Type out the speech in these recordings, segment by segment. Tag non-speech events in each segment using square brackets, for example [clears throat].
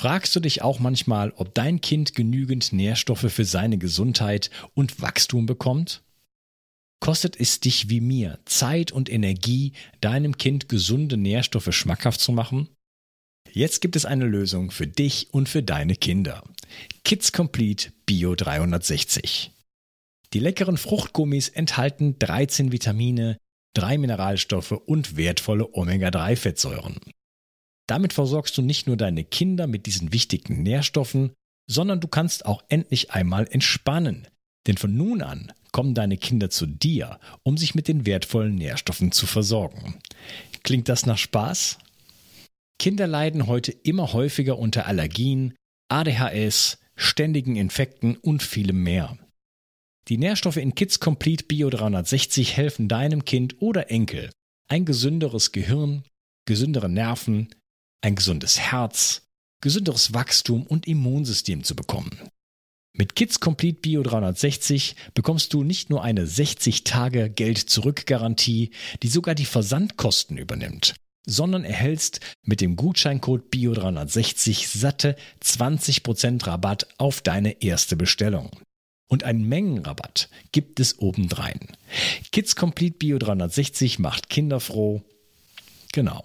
Fragst du dich auch manchmal, ob dein Kind genügend Nährstoffe für seine Gesundheit und Wachstum bekommt? Kostet es dich wie mir Zeit und Energie, deinem Kind gesunde Nährstoffe schmackhaft zu machen? Jetzt gibt es eine Lösung für dich und für deine Kinder. Kids Complete Bio 360. Die leckeren Fruchtgummis enthalten 13 Vitamine, 3 Mineralstoffe und wertvolle Omega-3-Fettsäuren. Damit versorgst du nicht nur deine Kinder mit diesen wichtigen Nährstoffen, sondern du kannst auch endlich einmal entspannen. Denn von nun an kommen deine Kinder zu dir, um sich mit den wertvollen Nährstoffen zu versorgen. Klingt das nach Spaß? Kinder leiden heute immer häufiger unter Allergien, ADHS, ständigen Infekten und vielem mehr. Die Nährstoffe in Kids Complete Bio 360 helfen deinem Kind oder Enkel, ein gesünderes Gehirn, gesündere Nerven, ein gesundes Herz, gesünderes Wachstum und Immunsystem zu bekommen. Mit Kids Complete Bio 360 bekommst du nicht nur eine 60 Tage Geld zurück Garantie, die sogar die Versandkosten übernimmt, sondern erhältst mit dem Gutscheincode Bio 360 satte 20% Rabatt auf deine erste Bestellung. Und einen Mengenrabatt gibt es obendrein. Kids Complete Bio 360 macht Kinder froh. Genau.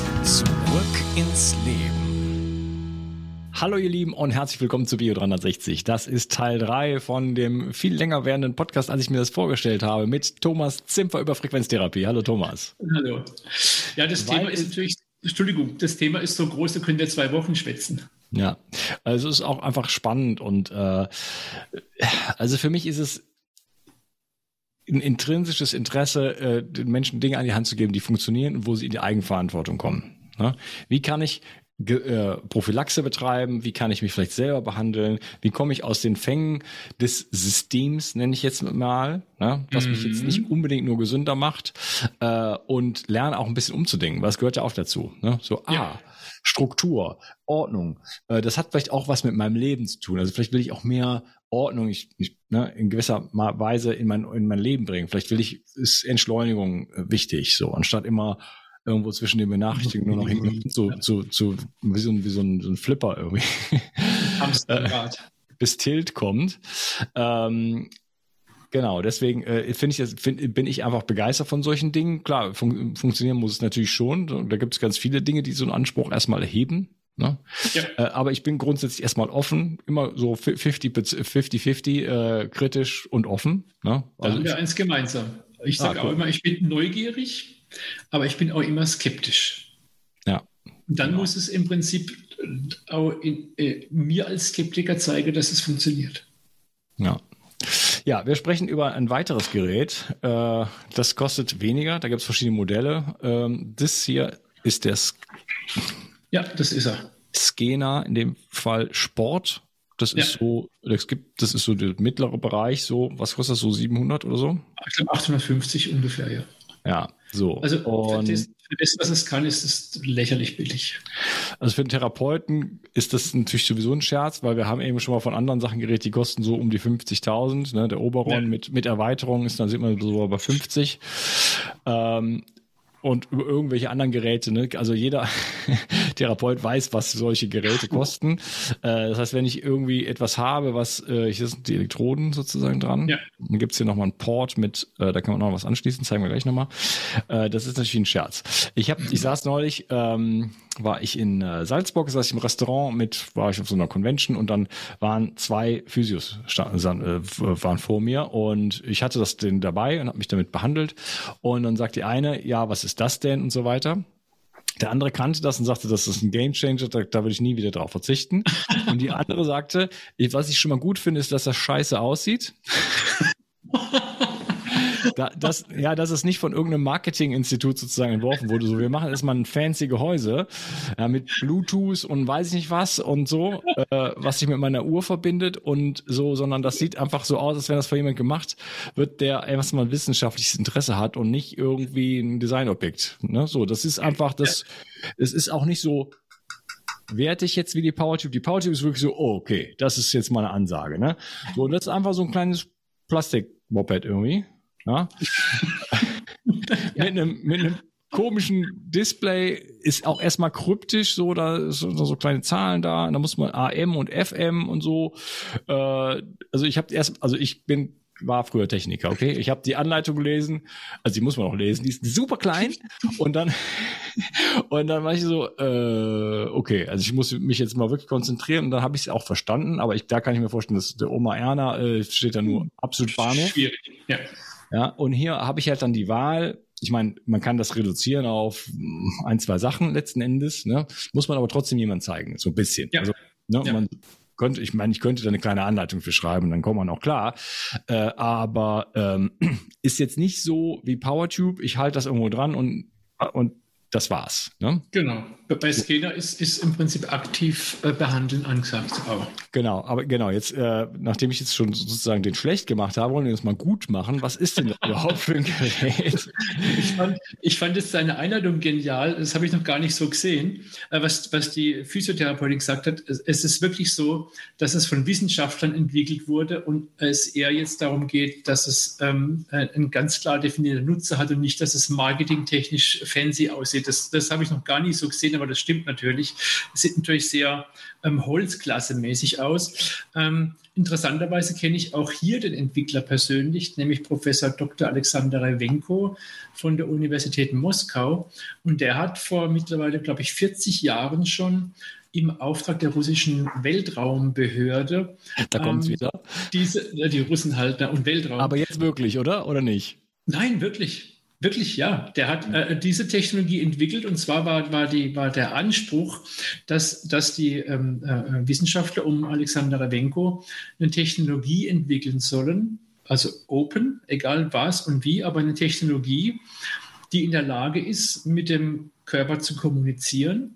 Zurück ins Leben. Hallo ihr Lieben und herzlich willkommen zu Bio 360. Das ist Teil 3 von dem viel länger werdenden Podcast, als ich mir das vorgestellt habe, mit Thomas Zimpfer über Frequenztherapie. Hallo Thomas. Hallo. Ja, das Weil Thema ist natürlich, Entschuldigung, das Thema ist so groß, da können wir zwei Wochen schwätzen. Ja, also es ist auch einfach spannend und äh, also für mich ist es ein intrinsisches Interesse, äh, den Menschen Dinge an die Hand zu geben, die funktionieren und wo sie in die Eigenverantwortung kommen. Ne? Wie kann ich äh, Prophylaxe betreiben? Wie kann ich mich vielleicht selber behandeln? Wie komme ich aus den Fängen des Systems, nenne ich jetzt mal, ne? was mich jetzt nicht mhm. unbedingt nur gesünder macht äh, und lerne auch ein bisschen umzudenken, was gehört ja auch dazu. Ne? So, ah, ja. Struktur, Ordnung. Äh, das hat vielleicht auch was mit meinem Leben zu tun. Also vielleicht will ich auch mehr Ordnung ich, ich, ne, in gewisser Weise in mein, in mein Leben bringen. Vielleicht will ich, ist Entschleunigung äh, wichtig, so, anstatt immer irgendwo zwischen den Benachrichtigungen nur noch [laughs] hinten zu, zu, zu, wie so ein, wie so ein, so ein Flipper irgendwie. [laughs] Äh, bis Tilt kommt. Ähm, Genau, deswegen äh, finde ich find, bin ich einfach begeistert von solchen Dingen. Klar, fun funktionieren muss es natürlich schon. Da gibt es ganz viele Dinge, die so einen Anspruch erstmal erheben. Ne? Ja. Äh, aber ich bin grundsätzlich erstmal offen, immer so 50-50 äh, kritisch und offen. Ne? Also da haben wir eins gemeinsam. Ich sage ah, cool. auch immer, ich bin neugierig, aber ich bin auch immer skeptisch. Ja. Und dann genau. muss es im Prinzip auch in, äh, mir als Skeptiker zeigen, dass es funktioniert. Ja. Ja, wir sprechen über ein weiteres Gerät. Äh, das kostet weniger. Da gibt es verschiedene Modelle. Ähm, das hier ist der. Sk ja, das ist er. Skena, in dem Fall Sport. Das ist ja. so, das gibt, das ist so der mittlere Bereich. So, was kostet das so 700 oder so? Ich glaube 850 ungefähr, ja. Ja, so. Also und für, das, was es kann, ist es lächerlich billig. Also für einen Therapeuten ist das natürlich sowieso ein Scherz, weil wir haben eben schon mal von anderen Sachen geredet, die kosten so um die 50.000. Ne? Der Oberon ja. mit, mit Erweiterung ist dann sieht man so bei 50. Ähm, und über irgendwelche anderen Geräte. Ne? Also jeder [laughs] Therapeut weiß, was solche Geräte kosten. Äh, das heißt, wenn ich irgendwie etwas habe, was äh, hier sind die Elektroden sozusagen dran. Ja. Dann gibt's hier nochmal einen Port mit, äh, da kann man noch was anschließen, zeigen wir gleich nochmal. Äh, das ist natürlich ein Scherz. Ich hab, ich saß neulich, ähm, war ich in äh, Salzburg, saß ich im Restaurant mit, war ich auf so einer Convention und dann waren zwei Physios stand, äh, waren vor mir und ich hatte das den dabei und habe mich damit behandelt und dann sagt die eine, ja, was ist das denn und so weiter. Der andere kannte das und sagte, das ist ein Gamechanger, da, da würde ich nie wieder drauf verzichten. [laughs] Und die andere sagte, was ich schon mal gut finde, ist, dass das scheiße aussieht. [laughs] da, das, ja, das ist nicht von irgendeinem Marketinginstitut sozusagen entworfen wurde. So, wir machen erstmal ein fancy Gehäuse ja, mit Bluetooth und weiß ich nicht was und so, äh, was sich mit meiner Uhr verbindet und so, sondern das sieht einfach so aus, als wenn das von jemand gemacht wird, der erstmal ein wissenschaftliches Interesse hat und nicht irgendwie ein Designobjekt. Ne? So, das ist einfach, das, es ist auch nicht so wertig jetzt wie die PowerTube. Die PowerTube ist wirklich so, oh, okay, das ist jetzt mal eine Ansage. Ne? So, und das ist einfach so ein kleines Plastik-Moped irgendwie. [laughs] Ja? mit, einem, mit einem komischen Display ist auch erstmal kryptisch so, da sind so kleine Zahlen da, da muss man AM und FM und so. Äh, also ich habe erst, also ich bin war früher Techniker, okay? Ich habe die Anleitung gelesen, also die muss man auch lesen, die ist super klein und dann [laughs] und dann war ich so, äh, okay, also ich muss mich jetzt mal wirklich konzentrieren und dann habe ich es auch verstanden, aber ich, da kann ich mir vorstellen, dass der Oma Erna äh, steht da nur absolut Bahnhof. Schwierig, ja. Ja, und hier habe ich halt dann die Wahl, ich meine, man kann das reduzieren auf ein, zwei Sachen letzten Endes, ne? muss man aber trotzdem jemand zeigen, so ein bisschen. Ja. Also, ne, ja. man könnte, ich meine, ich könnte da eine kleine Anleitung für schreiben, dann kommt man auch klar. Äh, aber ähm, [clears throat] ist jetzt nicht so wie PowerTube, ich halte das irgendwo dran und, und das war's. Ne? Genau. Bei Scanner ist, ist im Prinzip aktiv äh, behandeln angesagt. Auch. Genau, aber genau, jetzt, äh, nachdem ich jetzt schon sozusagen den schlecht gemacht habe, wollen wir das mal gut machen. Was ist denn das [laughs] überhaupt für ein Gerät? Ich fand, ich fand jetzt seine Einladung genial, das habe ich noch gar nicht so gesehen, äh, was, was die Physiotherapeutin gesagt hat. Es, es ist wirklich so, dass es von Wissenschaftlern entwickelt wurde und es eher jetzt darum geht, dass es ähm, ein ganz klar definierter Nutzer hat und nicht, dass es marketingtechnisch fancy aussieht. Das, das habe ich noch gar nicht so gesehen, aber das stimmt natürlich. Es sieht natürlich sehr ähm, Holzklasse-mäßig aus. Ähm, interessanterweise kenne ich auch hier den Entwickler persönlich, nämlich Professor Dr. Alexander Rewenko von der Universität Moskau. Und der hat vor mittlerweile, glaube ich, 40 Jahren schon im Auftrag der russischen Weltraumbehörde. Da kommt es ähm, wieder. Diese, die Russen halt und Weltraum. Aber jetzt wirklich, oder? Oder nicht? Nein, wirklich. Wirklich, ja. Der hat äh, diese Technologie entwickelt und zwar war, war, die, war der Anspruch, dass, dass die ähm, äh, Wissenschaftler um Alexander Ravenko eine Technologie entwickeln sollen, also open, egal was und wie, aber eine Technologie, die in der Lage ist, mit dem Körper zu kommunizieren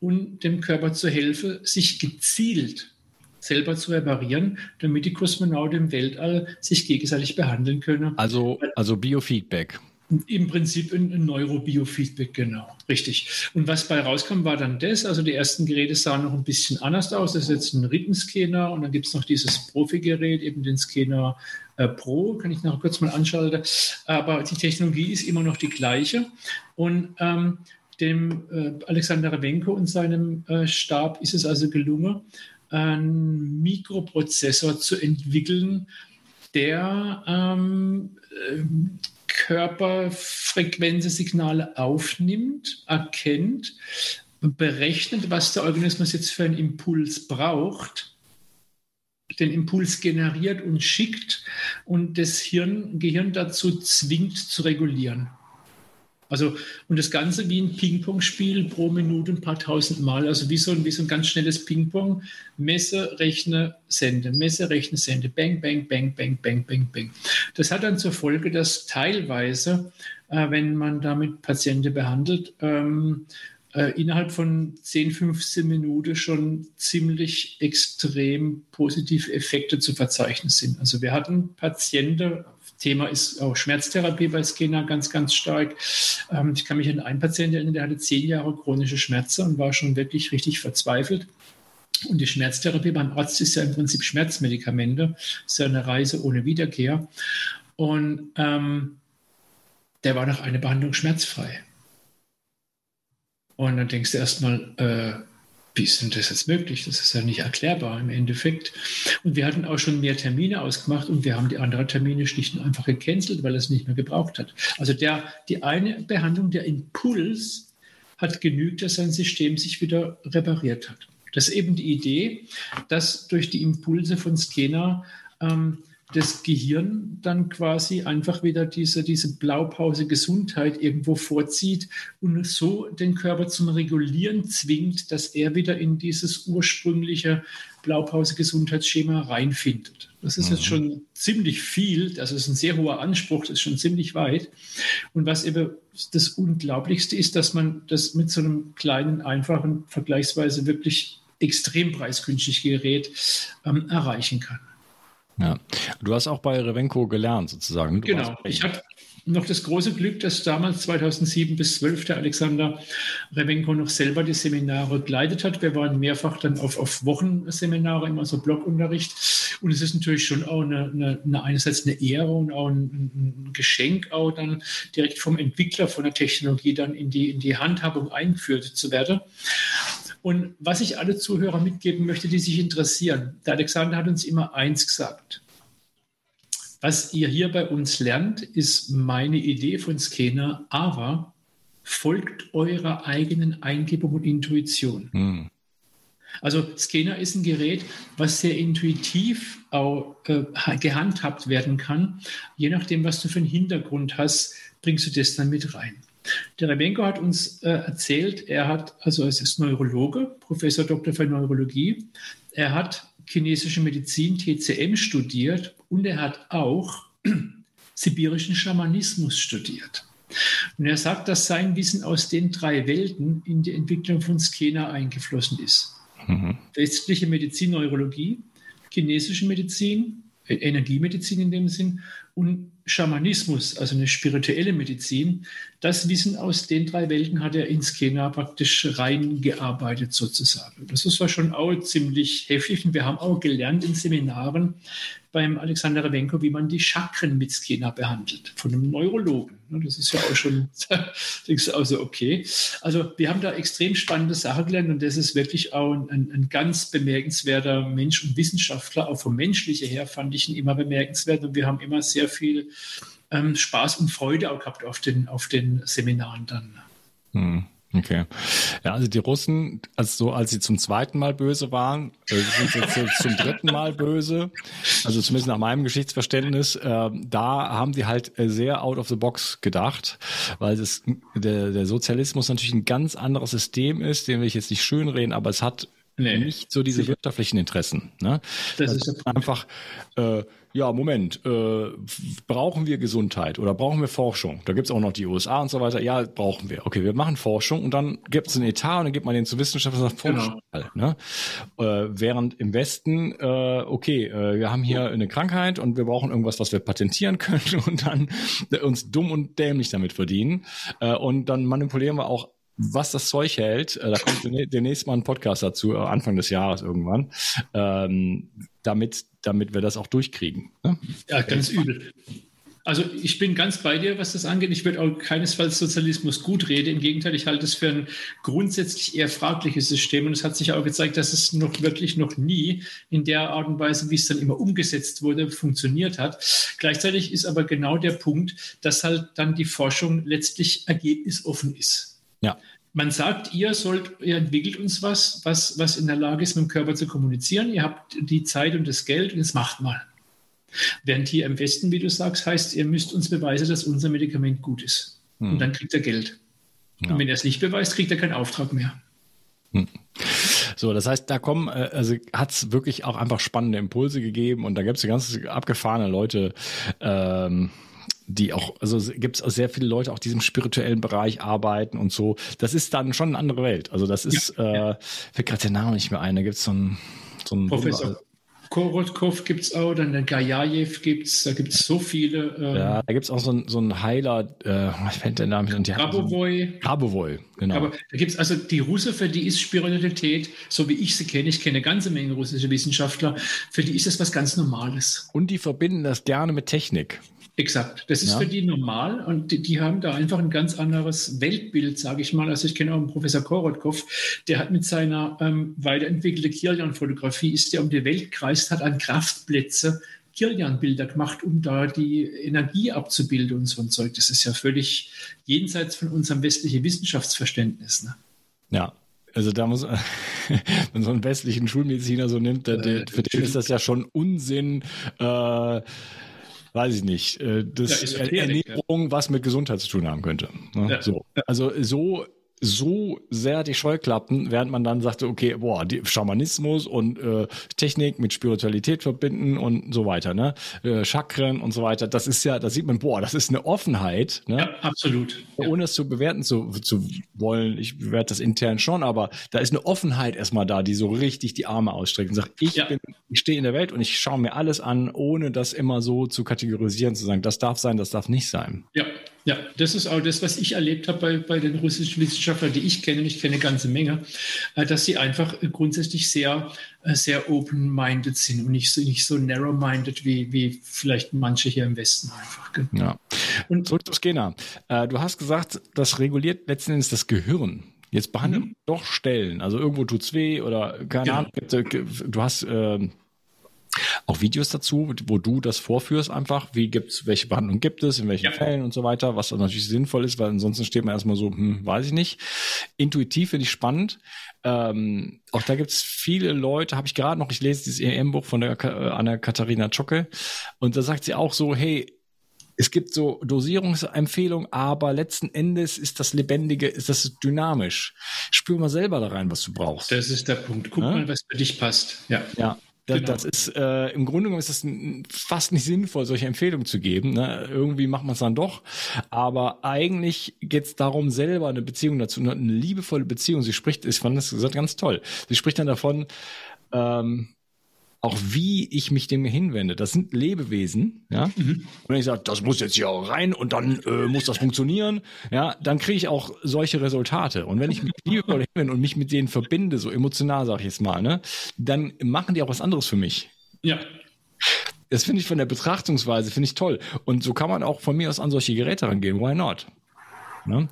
und dem Körper zu helfen, sich gezielt selber zu reparieren, damit die Kosmonauten im Weltall sich gegenseitig behandeln können. Also, also Biofeedback. Im Prinzip ein, Neurobiofeedback, genau, richtig. Und was bei rauskam, war dann das. Also die ersten Geräte sahen noch ein bisschen anders aus. Das ist jetzt ein Rippenscanner und dann gibt es noch dieses Profi-Gerät, eben den Scanner äh, Pro, kann ich noch kurz mal anschalten. Aber die Technologie ist immer noch die gleiche. Und ähm, dem äh, Alexander Ravenko und seinem äh, Stab ist es also gelungen, einen Mikroprozessor zu entwickeln, der ähm, äh, Körperfrequenzsignale aufnimmt, erkennt, berechnet, was der Organismus jetzt für einen Impuls braucht, den Impuls generiert und schickt und das Hirn, Gehirn dazu zwingt zu regulieren. Also, und das Ganze wie ein Ping-Pong-Spiel pro Minute ein paar tausend Mal. Also wie so ein, wie so ein ganz schnelles Ping-Pong. Messe, rechne, sende. Messe, rechne, sende. Bang, bang, bang, bang, bang, bang, bang. Das hat dann zur Folge, dass teilweise, äh, wenn man damit Patienten behandelt, ähm, äh, innerhalb von 10, 15 Minuten schon ziemlich extrem positive Effekte zu verzeichnen sind. Also wir hatten Patienten, Thema ist auch Schmerztherapie bei Skinner ganz, ganz stark. Ähm, ich kann mich an einen Patienten erinnern, der hatte zehn Jahre chronische Schmerzen und war schon wirklich richtig verzweifelt. Und die Schmerztherapie beim Arzt ist ja im Prinzip Schmerzmedikamente, ist ja eine Reise ohne Wiederkehr. Und ähm, der war nach einer Behandlung schmerzfrei. Und dann denkst du erstmal, äh, wie ist denn das jetzt möglich? Das ist ja nicht erklärbar im Endeffekt. Und wir hatten auch schon mehr Termine ausgemacht und wir haben die anderen Termine schlicht und einfach gecancelt, weil es nicht mehr gebraucht hat. Also der, die eine Behandlung, der Impuls, hat genügt, dass sein System sich wieder repariert hat. Das ist eben die Idee, dass durch die Impulse von Scanner ähm, das Gehirn dann quasi einfach wieder diese, diese Blaupause Gesundheit irgendwo vorzieht und so den Körper zum Regulieren zwingt, dass er wieder in dieses ursprüngliche Blaupause Gesundheitsschema reinfindet. Das ist mhm. jetzt schon ziemlich viel, das ist ein sehr hoher Anspruch, das ist schon ziemlich weit. Und was eben das Unglaublichste ist, dass man das mit so einem kleinen, einfachen, vergleichsweise wirklich extrem preisgünstigen Gerät ähm, erreichen kann. Ja, du hast auch bei Revenco gelernt sozusagen. Du genau, ich habe noch das große Glück, dass damals 2007 bis 12 der Alexander Revenko noch selber die Seminare geleitet hat. Wir waren mehrfach dann auf, auf Wochenseminare, immer so Blockunterricht. Und es ist natürlich schon auch eine, eine, eine einerseits eine Ehre und auch ein, ein, Geschenk, auch dann direkt vom Entwickler von der Technologie dann in die, in die Handhabung eingeführt zu werden. Und was ich alle Zuhörer mitgeben möchte, die sich interessieren, der Alexander hat uns immer eins gesagt. Was ihr hier bei uns lernt, ist meine Idee von Scanner, aber folgt eurer eigenen Eingebung und Intuition. Hm. Also Scanner ist ein Gerät, was sehr intuitiv auch äh, gehandhabt werden kann. Je nachdem, was du für einen Hintergrund hast, bringst du das dann mit rein. Der Rebenko hat uns äh, erzählt, er hat, also er ist Neurologe, Professor Dr. für Neurologie. Er hat chinesische Medizin, TCM, studiert und er hat auch [clears throat] sibirischen Schamanismus studiert. Und er sagt, dass sein Wissen aus den drei Welten in die Entwicklung von Skena eingeflossen ist. Mhm. Westliche Medizin, Neurologie, chinesische Medizin, äh, Energiemedizin in dem Sinn und Schamanismus, also eine spirituelle Medizin, das Wissen aus den drei Welten hat er ins Kena praktisch reingearbeitet sozusagen. Das ist war schon auch ziemlich heftig und wir haben auch gelernt in Seminaren beim Alexander Revenko, wie man die Chakren mit Skena behandelt, von einem Neurologen. Das ist ja auch schon, [laughs] denkst du also okay. Also wir haben da extrem spannende Sachen gelernt und das ist wirklich auch ein, ein ganz bemerkenswerter Mensch und Wissenschaftler, auch vom Menschlichen her fand ich ihn immer bemerkenswert und wir haben immer sehr viel ähm, Spaß und Freude auch gehabt auf den, auf den Seminaren dann. Hm. Okay. Ja, also die Russen, also so als sie zum zweiten Mal böse waren, äh, sind jetzt zum dritten Mal böse. Also zumindest nach meinem Geschichtsverständnis, äh, da haben die halt äh, sehr out of the box gedacht, weil das, der, der Sozialismus natürlich ein ganz anderes System ist, den will ich jetzt nicht schönreden, aber es hat nee. nicht so diese wirtschaftlichen Interessen. Ne? Das, das ist einfach äh, ja, Moment, äh, brauchen wir Gesundheit oder brauchen wir Forschung? Da gibt's auch noch die USA und so weiter. Ja, brauchen wir. Okay, wir machen Forschung und dann gibt's einen Etat und dann gibt man den zu Wissenschaftlern und sagt, Forschung. Genau. Ne? Äh, während im Westen, äh, okay, äh, wir haben hier eine Krankheit und wir brauchen irgendwas, was wir patentieren [laughs] können und dann uns dumm und dämlich damit verdienen. Äh, und dann manipulieren wir auch was das Zeug hält. Äh, da kommt demnächst mal ein Podcast dazu, äh, Anfang des Jahres irgendwann, ähm, damit, damit wir das auch durchkriegen. Ne? Ja, ganz übel. Also ich bin ganz bei dir, was das angeht. Ich würde auch keinesfalls Sozialismus gut reden. Im Gegenteil, ich halte es für ein grundsätzlich eher fragliches System. Und es hat sich auch gezeigt, dass es noch wirklich noch nie in der Art und Weise, wie es dann immer umgesetzt wurde, funktioniert hat. Gleichzeitig ist aber genau der Punkt, dass halt dann die Forschung letztlich ergebnisoffen ist. Ja. Man sagt, ihr sollt, ihr entwickelt uns was, was, was in der Lage ist, mit dem Körper zu kommunizieren. Ihr habt die Zeit und das Geld und jetzt macht mal. Während hier im Westen, wie du sagst, heißt, ihr müsst uns beweisen, dass unser Medikament gut ist. Hm. Und dann kriegt er Geld. Ja. Und wenn er es nicht beweist, kriegt er keinen Auftrag mehr. Hm. So, das heißt, da kommen, äh, also hat es wirklich auch einfach spannende Impulse gegeben und da gibt es ganz abgefahrene Leute, ähm, die auch, also gibt es sehr viele Leute auch die im spirituellen Bereich arbeiten und so. Das ist dann schon eine andere Welt. Also das ist, ja, äh, fällt gerade der Name nicht mehr ein. Da gibt es so ein, so ein Professor Korotkov gibt es auch, dann der Gajajew gibt es, da gibt es so viele. Ähm, ja, da gibt es auch so, ein, so einen Heiler, äh, was fällt der Name nicht Grabovoi. Grabovoi, genau. Aber da gibt es, also die Russe, für die ist Spiritualität, so wie ich sie kenne, ich kenne eine ganze Menge russische Wissenschaftler, für die ist das was ganz Normales. Und die verbinden das gerne mit Technik. Exakt. Das ist ja. für die normal und die, die, haben da einfach ein ganz anderes Weltbild, sage ich mal. Also ich kenne auch einen Professor Korotkov, der hat mit seiner ähm, weiterentwickelten Kirlian-Fotografie, ist der um die Welt kreist, hat an Kraftplätze Kirlian-Bilder gemacht, um da die Energie abzubilden und so ein Zeug. Das ist ja völlig jenseits von unserem westlichen Wissenschaftsverständnis. Ne? Ja, also da muss [laughs] wenn so einen westlichen Schulmediziner so nimmt, der, der, für den ist das ja schon Unsinn. Äh, weiß ich nicht, äh, das ja, Ernährung, was mit Gesundheit zu tun haben könnte. Ne? Ja. So. Also so so sehr die Scheuklappen, während man dann sagte, okay, boah, die Schamanismus und äh, Technik mit Spiritualität verbinden und so weiter, ne? Äh, Chakren und so weiter, das ist ja, da sieht man, boah, das ist eine Offenheit, ne? Ja, absolut. Ohne es zu bewerten zu, zu wollen, ich bewerte das intern schon, aber da ist eine Offenheit erstmal da, die so richtig die Arme ausstreckt und sagt, ich ja. bin, ich stehe in der Welt und ich schaue mir alles an, ohne das immer so zu kategorisieren, zu sagen, das darf sein, das darf nicht sein. Ja, ja, das ist auch das, was ich erlebt habe bei, bei den russischen Wissenschaftlern, die ich kenne, und ich kenne eine ganze Menge, äh, dass sie einfach grundsätzlich sehr, äh, sehr open-minded sind und nicht so, nicht so narrow-minded wie, wie vielleicht manche hier im Westen einfach. Ja. Und zurück zu Skena. Äh, du hast gesagt, das reguliert letzten Endes das Gehirn. Jetzt behandeln mhm. doch Stellen, also irgendwo tut es weh oder keine genau. Ahnung. Du hast äh, auch Videos dazu, wo du das vorführst einfach, wie gibt's, welche Behandlung gibt es, in welchen ja. Fällen und so weiter, was dann natürlich sinnvoll ist, weil ansonsten steht man erstmal so, hm, weiß ich nicht. Intuitiv finde ich spannend. Ähm, auch da gibt es viele Leute, habe ich gerade noch, ich lese dieses EM-Buch von der äh, Anna-Katharina Zschocke und da sagt sie auch so, hey, es gibt so Dosierungsempfehlungen, aber letzten Endes ist das Lebendige, ist das dynamisch. Spür mal selber da rein, was du brauchst. Das ist der Punkt. Guck ja? mal, was für dich passt. Ja. Ja. Das, genau. das ist äh, im Grunde genommen ist das fast nicht sinnvoll, solche Empfehlungen zu geben. Ne? Irgendwie macht man es dann doch. Aber eigentlich geht es darum, selber eine Beziehung dazu, eine liebevolle Beziehung. Sie spricht, ich fand das gesagt ganz toll. Sie spricht dann davon, ähm, auch wie ich mich dem hinwende. Das sind Lebewesen, ja. Mhm. Und wenn ich sage, das muss jetzt hier auch rein und dann äh, muss das funktionieren, ja, dann kriege ich auch solche Resultate. Und wenn ich mich liebevoll hinwende und mich mit denen verbinde, so emotional, sage ich jetzt mal, ne, dann machen die auch was anderes für mich. Ja. Das finde ich von der Betrachtungsweise, finde ich toll. Und so kann man auch von mir aus an solche Geräte rangehen. Why not? Ne?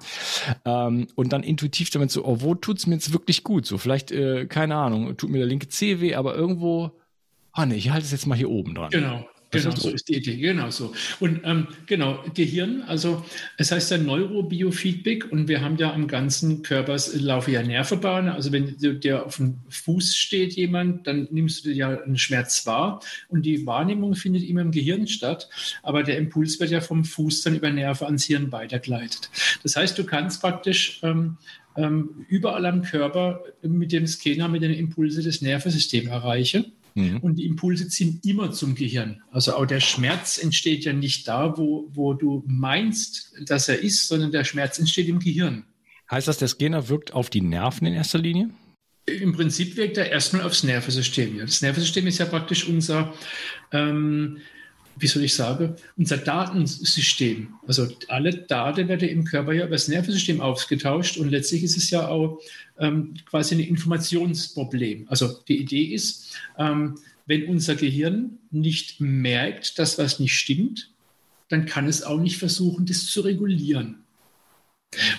Ähm, und dann intuitiv damit so, oh, wo tut's mir jetzt wirklich gut? So, vielleicht, äh, keine Ahnung, tut mir der linke Zeh weh, aber irgendwo ah nee, ich halte es jetzt mal hier oben dran. Genau. Genau, so ist die Idee, genau so. Und ähm, genau, Gehirn, also es heißt ja Neurobiofeedback und wir haben ja am ganzen Körper laufen ja Nervenbahnen. Also wenn der auf dem Fuß steht jemand, dann nimmst du ja einen Schmerz wahr und die Wahrnehmung findet immer im Gehirn statt, aber der Impuls wird ja vom Fuß dann über Nerven ans Hirn weitergeleitet. Das heißt, du kannst praktisch ähm, ähm, überall am Körper mit dem Scanner, mit den Impulse des Nervensystems erreichen. Mhm. Und die Impulse ziehen immer zum Gehirn. Also auch der Schmerz entsteht ja nicht da, wo, wo du meinst, dass er ist, sondern der Schmerz entsteht im Gehirn. Heißt das, der Scanner wirkt auf die Nerven in erster Linie? Im Prinzip wirkt er erstmal aufs Nervensystem. Das Nervensystem ist ja praktisch unser ähm, wie soll ich sagen, unser Datensystem. Also alle Daten werden im Körper ja über das Nervensystem ausgetauscht und letztlich ist es ja auch ähm, quasi ein Informationsproblem. Also die Idee ist, ähm, wenn unser Gehirn nicht merkt, dass was nicht stimmt, dann kann es auch nicht versuchen, das zu regulieren.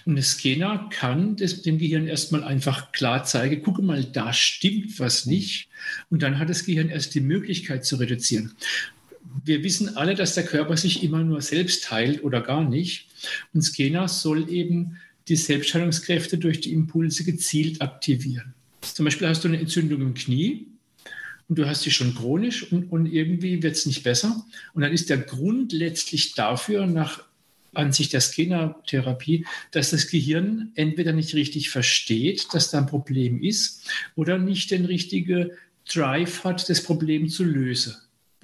Und der Scanner kann das, dem Gehirn erstmal einfach klar zeigen, gucke mal, da stimmt was nicht. Und dann hat das Gehirn erst die Möglichkeit zu reduzieren wir wissen alle, dass der Körper sich immer nur selbst heilt oder gar nicht. Und Skena soll eben die Selbstheilungskräfte durch die Impulse gezielt aktivieren. Zum Beispiel hast du eine Entzündung im Knie und du hast sie schon chronisch und, und irgendwie wird es nicht besser. Und dann ist der Grund letztlich dafür, nach Ansicht der Scanner-Therapie, dass das Gehirn entweder nicht richtig versteht, dass da ein Problem ist, oder nicht den richtigen Drive hat, das Problem zu lösen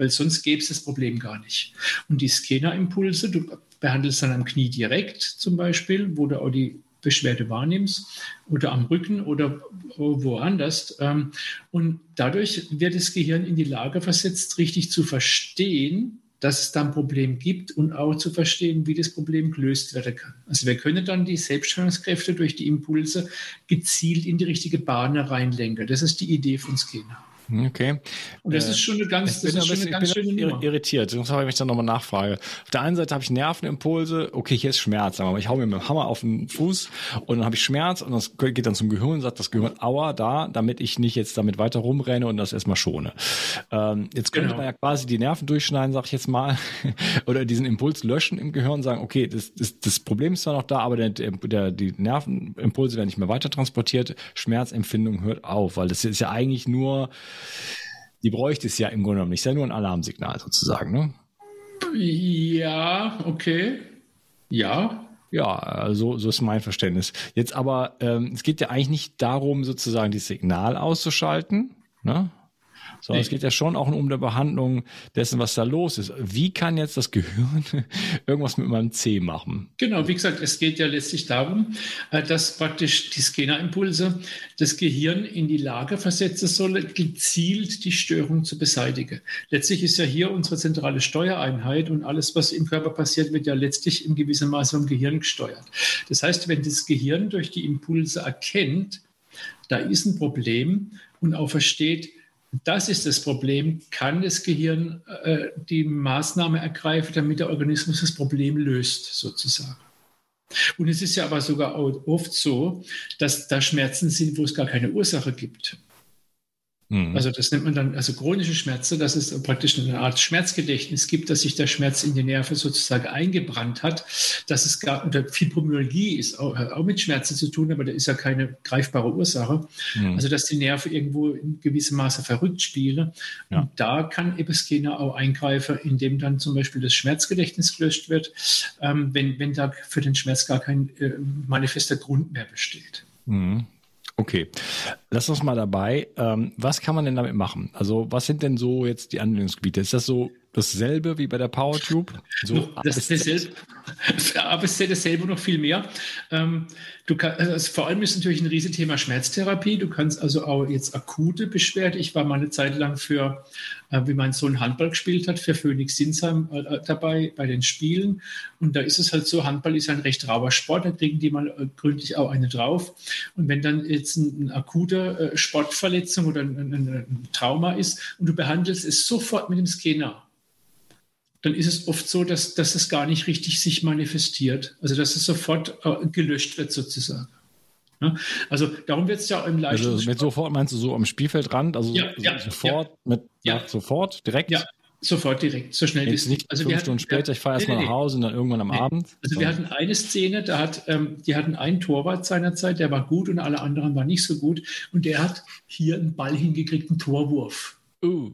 weil sonst gäbe es das Problem gar nicht. Und die Scanner-Impulse, du behandelst dann am Knie direkt zum Beispiel, wo du auch die Beschwerde wahrnimmst oder am Rücken oder woanders. Ähm, und dadurch wird das Gehirn in die Lage versetzt, richtig zu verstehen, dass es da ein Problem gibt und auch zu verstehen, wie das Problem gelöst werden kann. Also wir können dann die Selbststeuerungskräfte durch die Impulse gezielt in die richtige Bahn reinlenken. Das ist die Idee von Scanner. Okay. Und das äh, ist schon eine ganz, das ist schon eine ganz schöne Nummer. irritiert. Das habe ich mich dann nochmal nachfrage. Auf der einen Seite habe ich Nervenimpulse, okay, hier ist Schmerz, aber ich hau mir mit dem Hammer auf den Fuß und dann habe ich Schmerz und das geht dann zum Gehirn und sagt das Gehirn, aua, da, damit ich nicht jetzt damit weiter rumrenne und das erstmal schone. Ähm, jetzt könnte genau. man ja quasi die Nerven durchschneiden, sag ich jetzt mal, [laughs] oder diesen Impuls löschen im Gehirn und sagen, okay, das, das, das Problem ist zwar noch da, aber der, der, die Nervenimpulse werden nicht mehr weiter transportiert, Schmerzempfindung hört auf, weil das ist ja eigentlich nur die bräuchte es ja im Grunde genommen nicht. Ist ja nur ein Alarmsignal sozusagen, ne? Ja, okay. Ja. Ja, also so ist mein Verständnis. Jetzt aber, ähm, es geht ja eigentlich nicht darum, sozusagen das Signal auszuschalten, ne? Sondern nee. es geht ja schon auch um die Behandlung dessen, was da los ist. Wie kann jetzt das Gehirn [laughs] irgendwas mit meinem C machen? Genau, wie gesagt, es geht ja letztlich darum, äh, dass praktisch die Scanerimpulse das Gehirn in die Lage versetzen soll, gezielt die Störung zu beseitigen. Letztlich ist ja hier unsere zentrale Steuereinheit und alles, was im Körper passiert, wird ja letztlich in gewissem Maße vom Gehirn gesteuert. Das heißt, wenn das Gehirn durch die Impulse erkennt, da ist ein Problem und auch versteht, das ist das Problem. Kann das Gehirn äh, die Maßnahme ergreifen, damit der Organismus das Problem löst, sozusagen? Und es ist ja aber sogar oft so, dass da Schmerzen sind, wo es gar keine Ursache gibt. Mhm. Also das nennt man dann also chronische Schmerzen, dass es praktisch eine Art Schmerzgedächtnis gibt, dass sich der Schmerz in die Nerven sozusagen eingebrannt hat, dass es gar unter Fibromyalgie ist auch, auch, mit Schmerzen zu tun, aber da ist ja keine greifbare Ursache. Mhm. Also dass die Nerven irgendwo in gewissem Maße verrückt spielen. Ja. Und da kann Episkena auch eingreifen, indem dann zum Beispiel das Schmerzgedächtnis gelöscht wird, ähm, wenn, wenn da für den Schmerz gar kein äh, manifester Grund mehr besteht. Mhm. Okay, lass uns mal dabei. Ähm, was kann man denn damit machen? Also, was sind denn so jetzt die Anwendungsgebiete? Ist das so dasselbe wie bei der PowerTube? So das ist dasselbe, aber es ist dasselbe noch viel mehr. Ähm, du kann, also vor allem ist natürlich ein Riesenthema Schmerztherapie. Du kannst also auch jetzt akute Beschwerden. Ich war mal eine Zeit lang für, äh, wie mein Sohn Handball gespielt hat, für Phoenix Sinsheim äh, dabei bei den Spielen. Und da ist es halt so, Handball ist ein recht rauer Sport, da kriegen die mal äh, gründlich auch eine drauf. Und wenn dann jetzt ein, ein akute äh, Sportverletzung oder ein, ein, ein Trauma ist und du behandelst es sofort mit dem Scanner, dann ist es oft so, dass, dass es gar nicht richtig sich manifestiert. Also dass es sofort äh, gelöscht wird sozusagen. Ja? Also darum wird es ja im Leistungssport. Also mit sofort meinst du so am Spielfeldrand? Also ja, ja, sofort ja. mit ja. sofort direkt? Ja, sofort direkt, so schnell Jetzt nicht also fünf Stunden später, ich fahre erstmal nee, nach Hause und dann irgendwann am nee. Abend. Also wir hatten eine Szene, da hat, ähm, die hatten einen Torwart seinerzeit, der war gut und alle anderen waren nicht so gut. Und der hat hier einen Ball hingekriegt, einen Torwurf. Uh.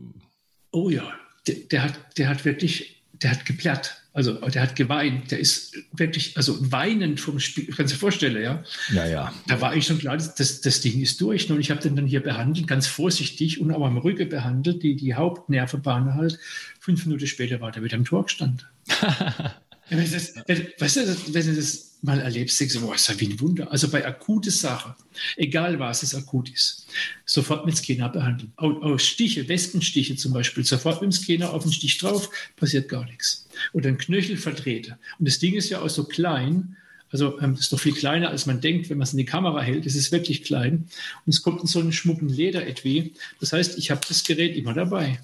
Oh ja, der, der, hat, der hat wirklich der hat geplatt. Also der hat geweint. Der ist wirklich, also weinend vom Spiel. Kannst du dir vorstellen, ja? Ja, ja. Da war ich schon klar, das, das Ding ist durch. Und ich habe den dann hier behandelt, ganz vorsichtig und auch am Rücken behandelt, die, die Hauptnervenbahn halt. Fünf Minuten später war der wieder im Tor gestanden. [laughs] wenn das, weißt du, wenn du das mal erlebst, denkst du, boah, ist ja wie ein Wunder. Also bei akute Sachen, egal was es akut ist, sofort mit Scanner behandeln. Auch, auch Stiche, Wespenstiche zum Beispiel, sofort mit dem Scanner auf den Stich drauf, passiert gar nichts. Oder ein Knöchel vertrete. Und das Ding ist ja auch so klein, also ähm, ist doch viel kleiner, als man denkt, wenn man es in die Kamera hält. Es ist wirklich klein. Und es kommt in so einen schmucken Lederetui. Das heißt, ich habe das Gerät immer dabei.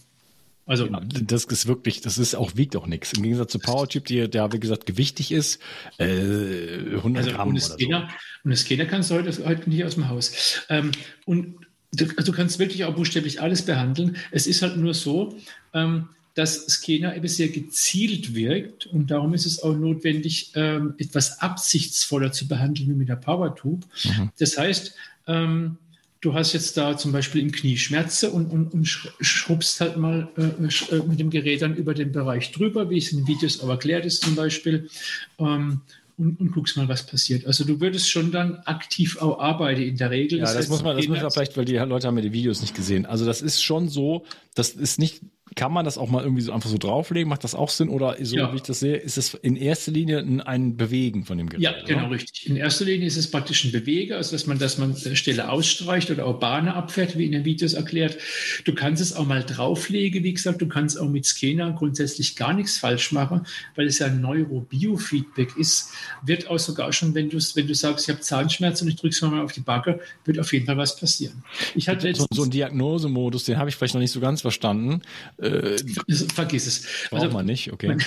Also ja, das ist wirklich, das ist auch wiegt auch nichts. Im Gegensatz zu Powerchip, die, der wie gesagt gewichtig ist, äh, 100 also Gramm oder so. Scanner, und das Scanner kannst du heute, heute nicht aus dem Haus. Ähm, und du, also du, kannst wirklich auch buchstäblich alles behandeln. Es ist halt nur so, ähm, dass Scanner eben sehr gezielt wirkt und darum ist es auch notwendig, ähm, etwas absichtsvoller zu behandeln wie mit der PowerTube. Mhm. Das heißt, ähm, du hast jetzt da zum Beispiel im Knie Schmerzen und, und, und schrubbst halt mal äh, äh, mit dem Gerät dann über den Bereich drüber, wie es in Videos auch erklärt ist zum Beispiel. Ähm, und, und, guckst mal, was passiert. Also du würdest schon dann aktiv auch arbeiten in der Regel. Ja, das, das muss man, das muss man vielleicht, weil die Leute haben ja die Videos nicht gesehen. Also das ist schon so, das ist nicht kann man das auch mal irgendwie so einfach so drauflegen? Macht das auch Sinn? Oder so ja. wie ich das sehe, ist es in erster Linie ein, Bewegen von dem Gerät? Ja, genau, oder? richtig. In erster Linie ist es praktisch ein Bewege, also dass man, dass man Stelle ausstreicht oder auch Bahnen abfährt, wie in den Videos erklärt. Du kannst es auch mal drauflegen, wie gesagt, du kannst auch mit Scanner grundsätzlich gar nichts falsch machen, weil es ja ein Neurobiofeedback ist. Wird auch sogar schon, wenn du, wenn du sagst, ich habe Zahnschmerzen und ich drücke es mal auf die Backe, wird auf jeden Fall was passieren. Ich hatte so, so ein Diagnosemodus, den habe ich vielleicht noch nicht so ganz verstanden. Äh, Vergiss es. Braucht also, man nicht, okay.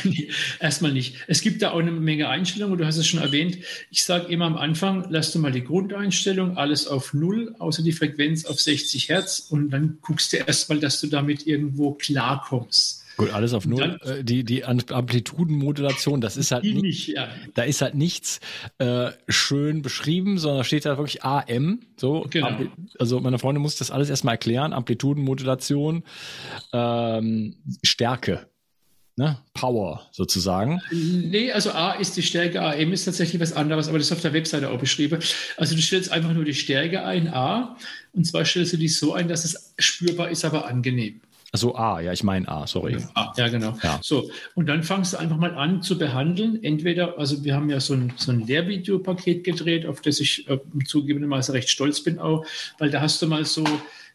erstmal nicht. Es gibt da auch eine Menge Einstellungen, du hast es schon erwähnt. Ich sage immer am Anfang, lass du mal die Grundeinstellung, alles auf Null, außer die Frequenz auf 60 Hertz und dann guckst du erstmal, dass du damit irgendwo klarkommst. Gut, alles auf Null. Dann, äh, die, die Amplitudenmodulation, das ist halt nicht, nicht ja. da ist halt nichts äh, schön beschrieben, sondern da steht da wirklich AM. So, genau. also meine Freundin muss das alles erstmal erklären. Amplitudenmodulation, ähm, Stärke. Ne? Power sozusagen. Nee, also A ist die Stärke, AM ist tatsächlich was anderes, aber das ist auf der Webseite auch beschrieben. Also du stellst einfach nur die Stärke ein, A, und zwar stellst du die so ein, dass es spürbar ist, aber angenehm. Also A, ja, ich meine A, sorry. A, ja, genau. Ja. So, und dann fangst du einfach mal an zu behandeln. Entweder, also wir haben ja so ein, so ein Lehrvideopaket gedreht, auf das ich äh, zugegebenermaßen recht stolz bin auch, weil da hast du mal so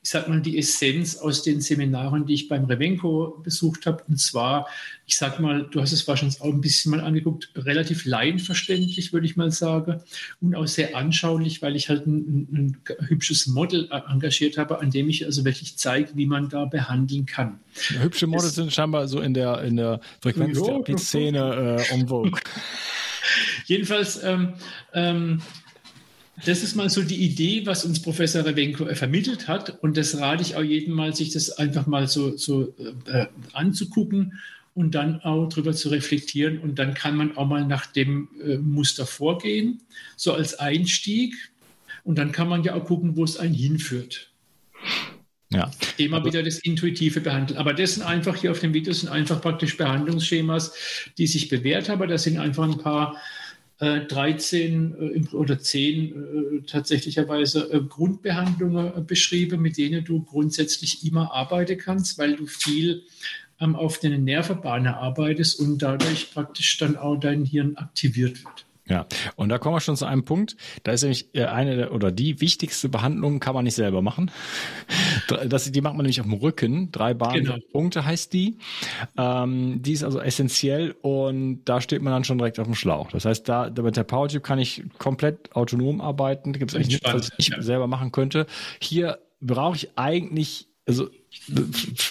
ich sag mal, die Essenz aus den Seminaren, die ich beim Revenco besucht habe. Und zwar, ich sag mal, du hast es wahrscheinlich auch ein bisschen mal angeguckt, relativ laienverständlich, würde ich mal sagen. Und auch sehr anschaulich, weil ich halt ein, ein hübsches Model engagiert habe, an dem ich also wirklich zeige, wie man da behandeln kann. hübsche Models sind scheinbar so in der, in der Frequenztherapie-Szene äh, en vogue. [laughs] Jedenfalls, ähm, ähm, das ist mal so die Idee, was uns Professor Revenko vermittelt hat. Und das rate ich auch jedem mal, sich das einfach mal so, so äh, anzugucken und dann auch darüber zu reflektieren. Und dann kann man auch mal nach dem äh, Muster vorgehen, so als Einstieg. Und dann kann man ja auch gucken, wo es einen hinführt. Ja. Immer wieder das Intuitive behandeln. Aber das sind einfach hier auf dem Video sind einfach praktisch Behandlungsschemas, die sich bewährt haben. Da sind einfach ein paar 13 äh, oder 10 äh, tatsächlicherweise äh, Grundbehandlungen beschrieben, mit denen du grundsätzlich immer arbeiten kannst, weil du viel ähm, auf den Nervenbahnen arbeitest und dadurch praktisch dann auch dein Hirn aktiviert wird. Ja, und da kommen wir schon zu einem Punkt. Da ist nämlich äh, eine oder die wichtigste Behandlung kann man nicht selber machen. [laughs] Das, die macht man nämlich auf dem Rücken. Drei Bahnpunkte genau. heißt die. Ähm, die ist also essentiell und da steht man dann schon direkt auf dem Schlauch. Das heißt, da mit der Powertube kann ich komplett autonom arbeiten. Da gibt es eigentlich nichts, was ich ja. selber machen könnte. Hier brauche ich eigentlich, also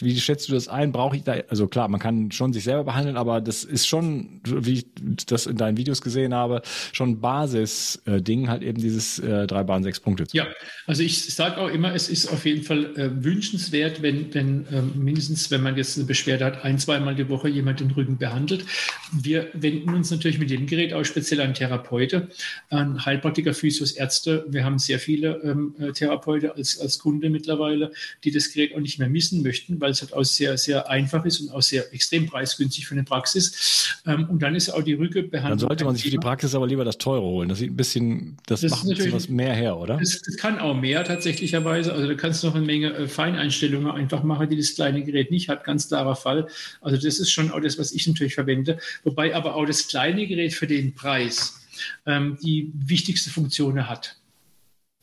wie schätzt du das ein? Brauche ich da, also klar, man kann schon sich selber behandeln, aber das ist schon, wie ich das in deinen Videos gesehen habe, schon Basis-Ding, halt eben dieses äh, drei Bahn, sechs Punkte. Ja, also ich sage auch immer, es ist auf jeden Fall äh, wünschenswert, wenn, wenn äh, mindestens, wenn man jetzt eine Beschwerde hat, ein, zweimal die Woche jemand den Rücken behandelt. Wir wenden uns natürlich mit dem Gerät auch speziell an Therapeute, an Heilpraktiker, Physios, Ärzte. Wir haben sehr viele ähm, äh, Therapeute als, als Kunde mittlerweile, die das Gerät auch nicht mehr missen möchten, weil es halt auch sehr, sehr einfach ist und auch sehr extrem preisgünstig für eine Praxis. Ähm, und dann ist auch die Rückbehandlung. Dann sollte man sich für die Praxis aber lieber das teure holen. Das sieht ein bisschen, das, das macht ein bisschen was mehr her, oder? Das, das, kann auch mehr tatsächlicherweise. Also da kannst du noch eine Menge äh, Feineinstellungen einfach machen, die das kleine Gerät nicht hat. Ganz klarer Fall. Also das ist schon auch das, was ich natürlich verwende. Wobei aber auch das kleine Gerät für den Preis ähm, die wichtigste Funktion hat.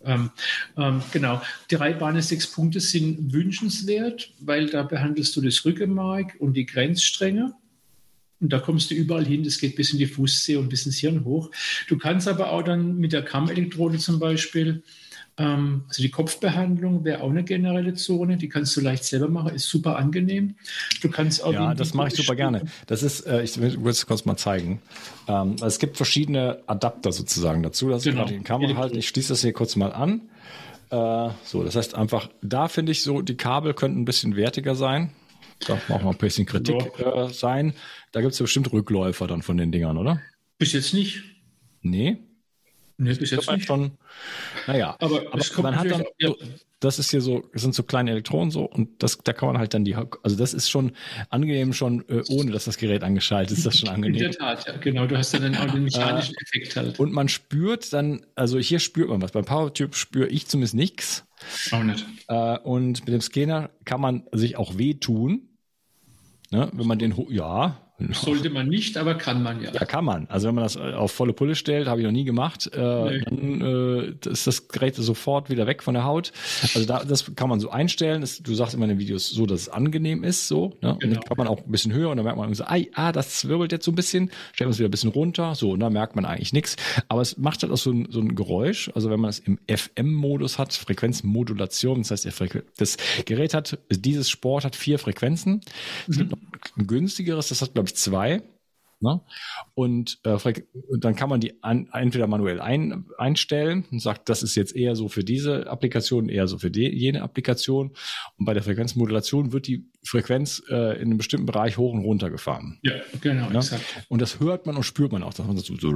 Ähm, ähm, genau. Drei Bahnen, sechs Punkte sind wünschenswert, weil da behandelst du das Rückenmark und die Grenzstränge. Und da kommst du überall hin, das geht bis in die Fußzehe und bis ins Hirn hoch. Du kannst aber auch dann mit der Kammelektrode zum Beispiel also die Kopfbehandlung wäre auch eine generelle Zone, die kannst du leicht selber machen, ist super angenehm. Du kannst auch ja, das mache ich super gerne. Das ist, äh, ich will es kurz mal zeigen. Ähm, es gibt verschiedene Adapter sozusagen dazu. Das genau. ich kann man halt. Ich schließe das hier kurz mal an. Äh, so, das heißt einfach, da finde ich so, die Kabel könnten ein bisschen wertiger sein. Da auch mal ein bisschen Kritik äh, sein. Da gibt es ja bestimmt Rückläufer dann von den Dingern, oder? Bis jetzt nicht. Nee. Nee, bis jetzt nicht. Schon, naja, aber, aber man hat dann, so, das ist hier so, das sind so kleine Elektronen so und das, da kann man halt dann die, also das ist schon angenehm schon, äh, ohne dass das Gerät angeschaltet ist, das schon angenehm. In der Tat, ja, genau, du hast dann auch den mechanischen äh, Effekt halt. Und man spürt dann, also hier spürt man was, beim PowerTube spüre ich zumindest nichts. Auch nicht. Äh, und mit dem Scanner kann man sich auch wehtun. Ne? Wenn man den, ja, sollte man nicht, aber kann man ja. Ja, kann man. Also wenn man das äh, auf volle Pulle stellt, habe ich noch nie gemacht, äh, nee. dann äh, ist das Gerät sofort wieder weg von der Haut. Also da, das kann man so einstellen. Das, du sagst immer in den Videos so, dass es angenehm ist, so. Ne? Und dann genau. kann man auch ein bisschen höher und dann merkt man so, ah, das wirbelt jetzt so ein bisschen, stellt man es wieder ein bisschen runter, so, und dann merkt man eigentlich nichts. Aber es macht halt auch so ein, so ein Geräusch. Also wenn man es im FM-Modus hat, Frequenzmodulation, das heißt, das Gerät hat, dieses Sport hat vier Frequenzen. Es mhm. gibt noch ein günstigeres, das hat, glaube ich, zwei. Ne? Und äh, dann kann man die an, entweder manuell ein, einstellen und sagt, das ist jetzt eher so für diese Applikation, eher so für die, jene Applikation. Und bei der Frequenzmodulation wird die Frequenz äh, in einem bestimmten Bereich hoch und runter gefahren. Ja, genau, ne? exakt. Und das hört man und spürt man auch, dass man so, so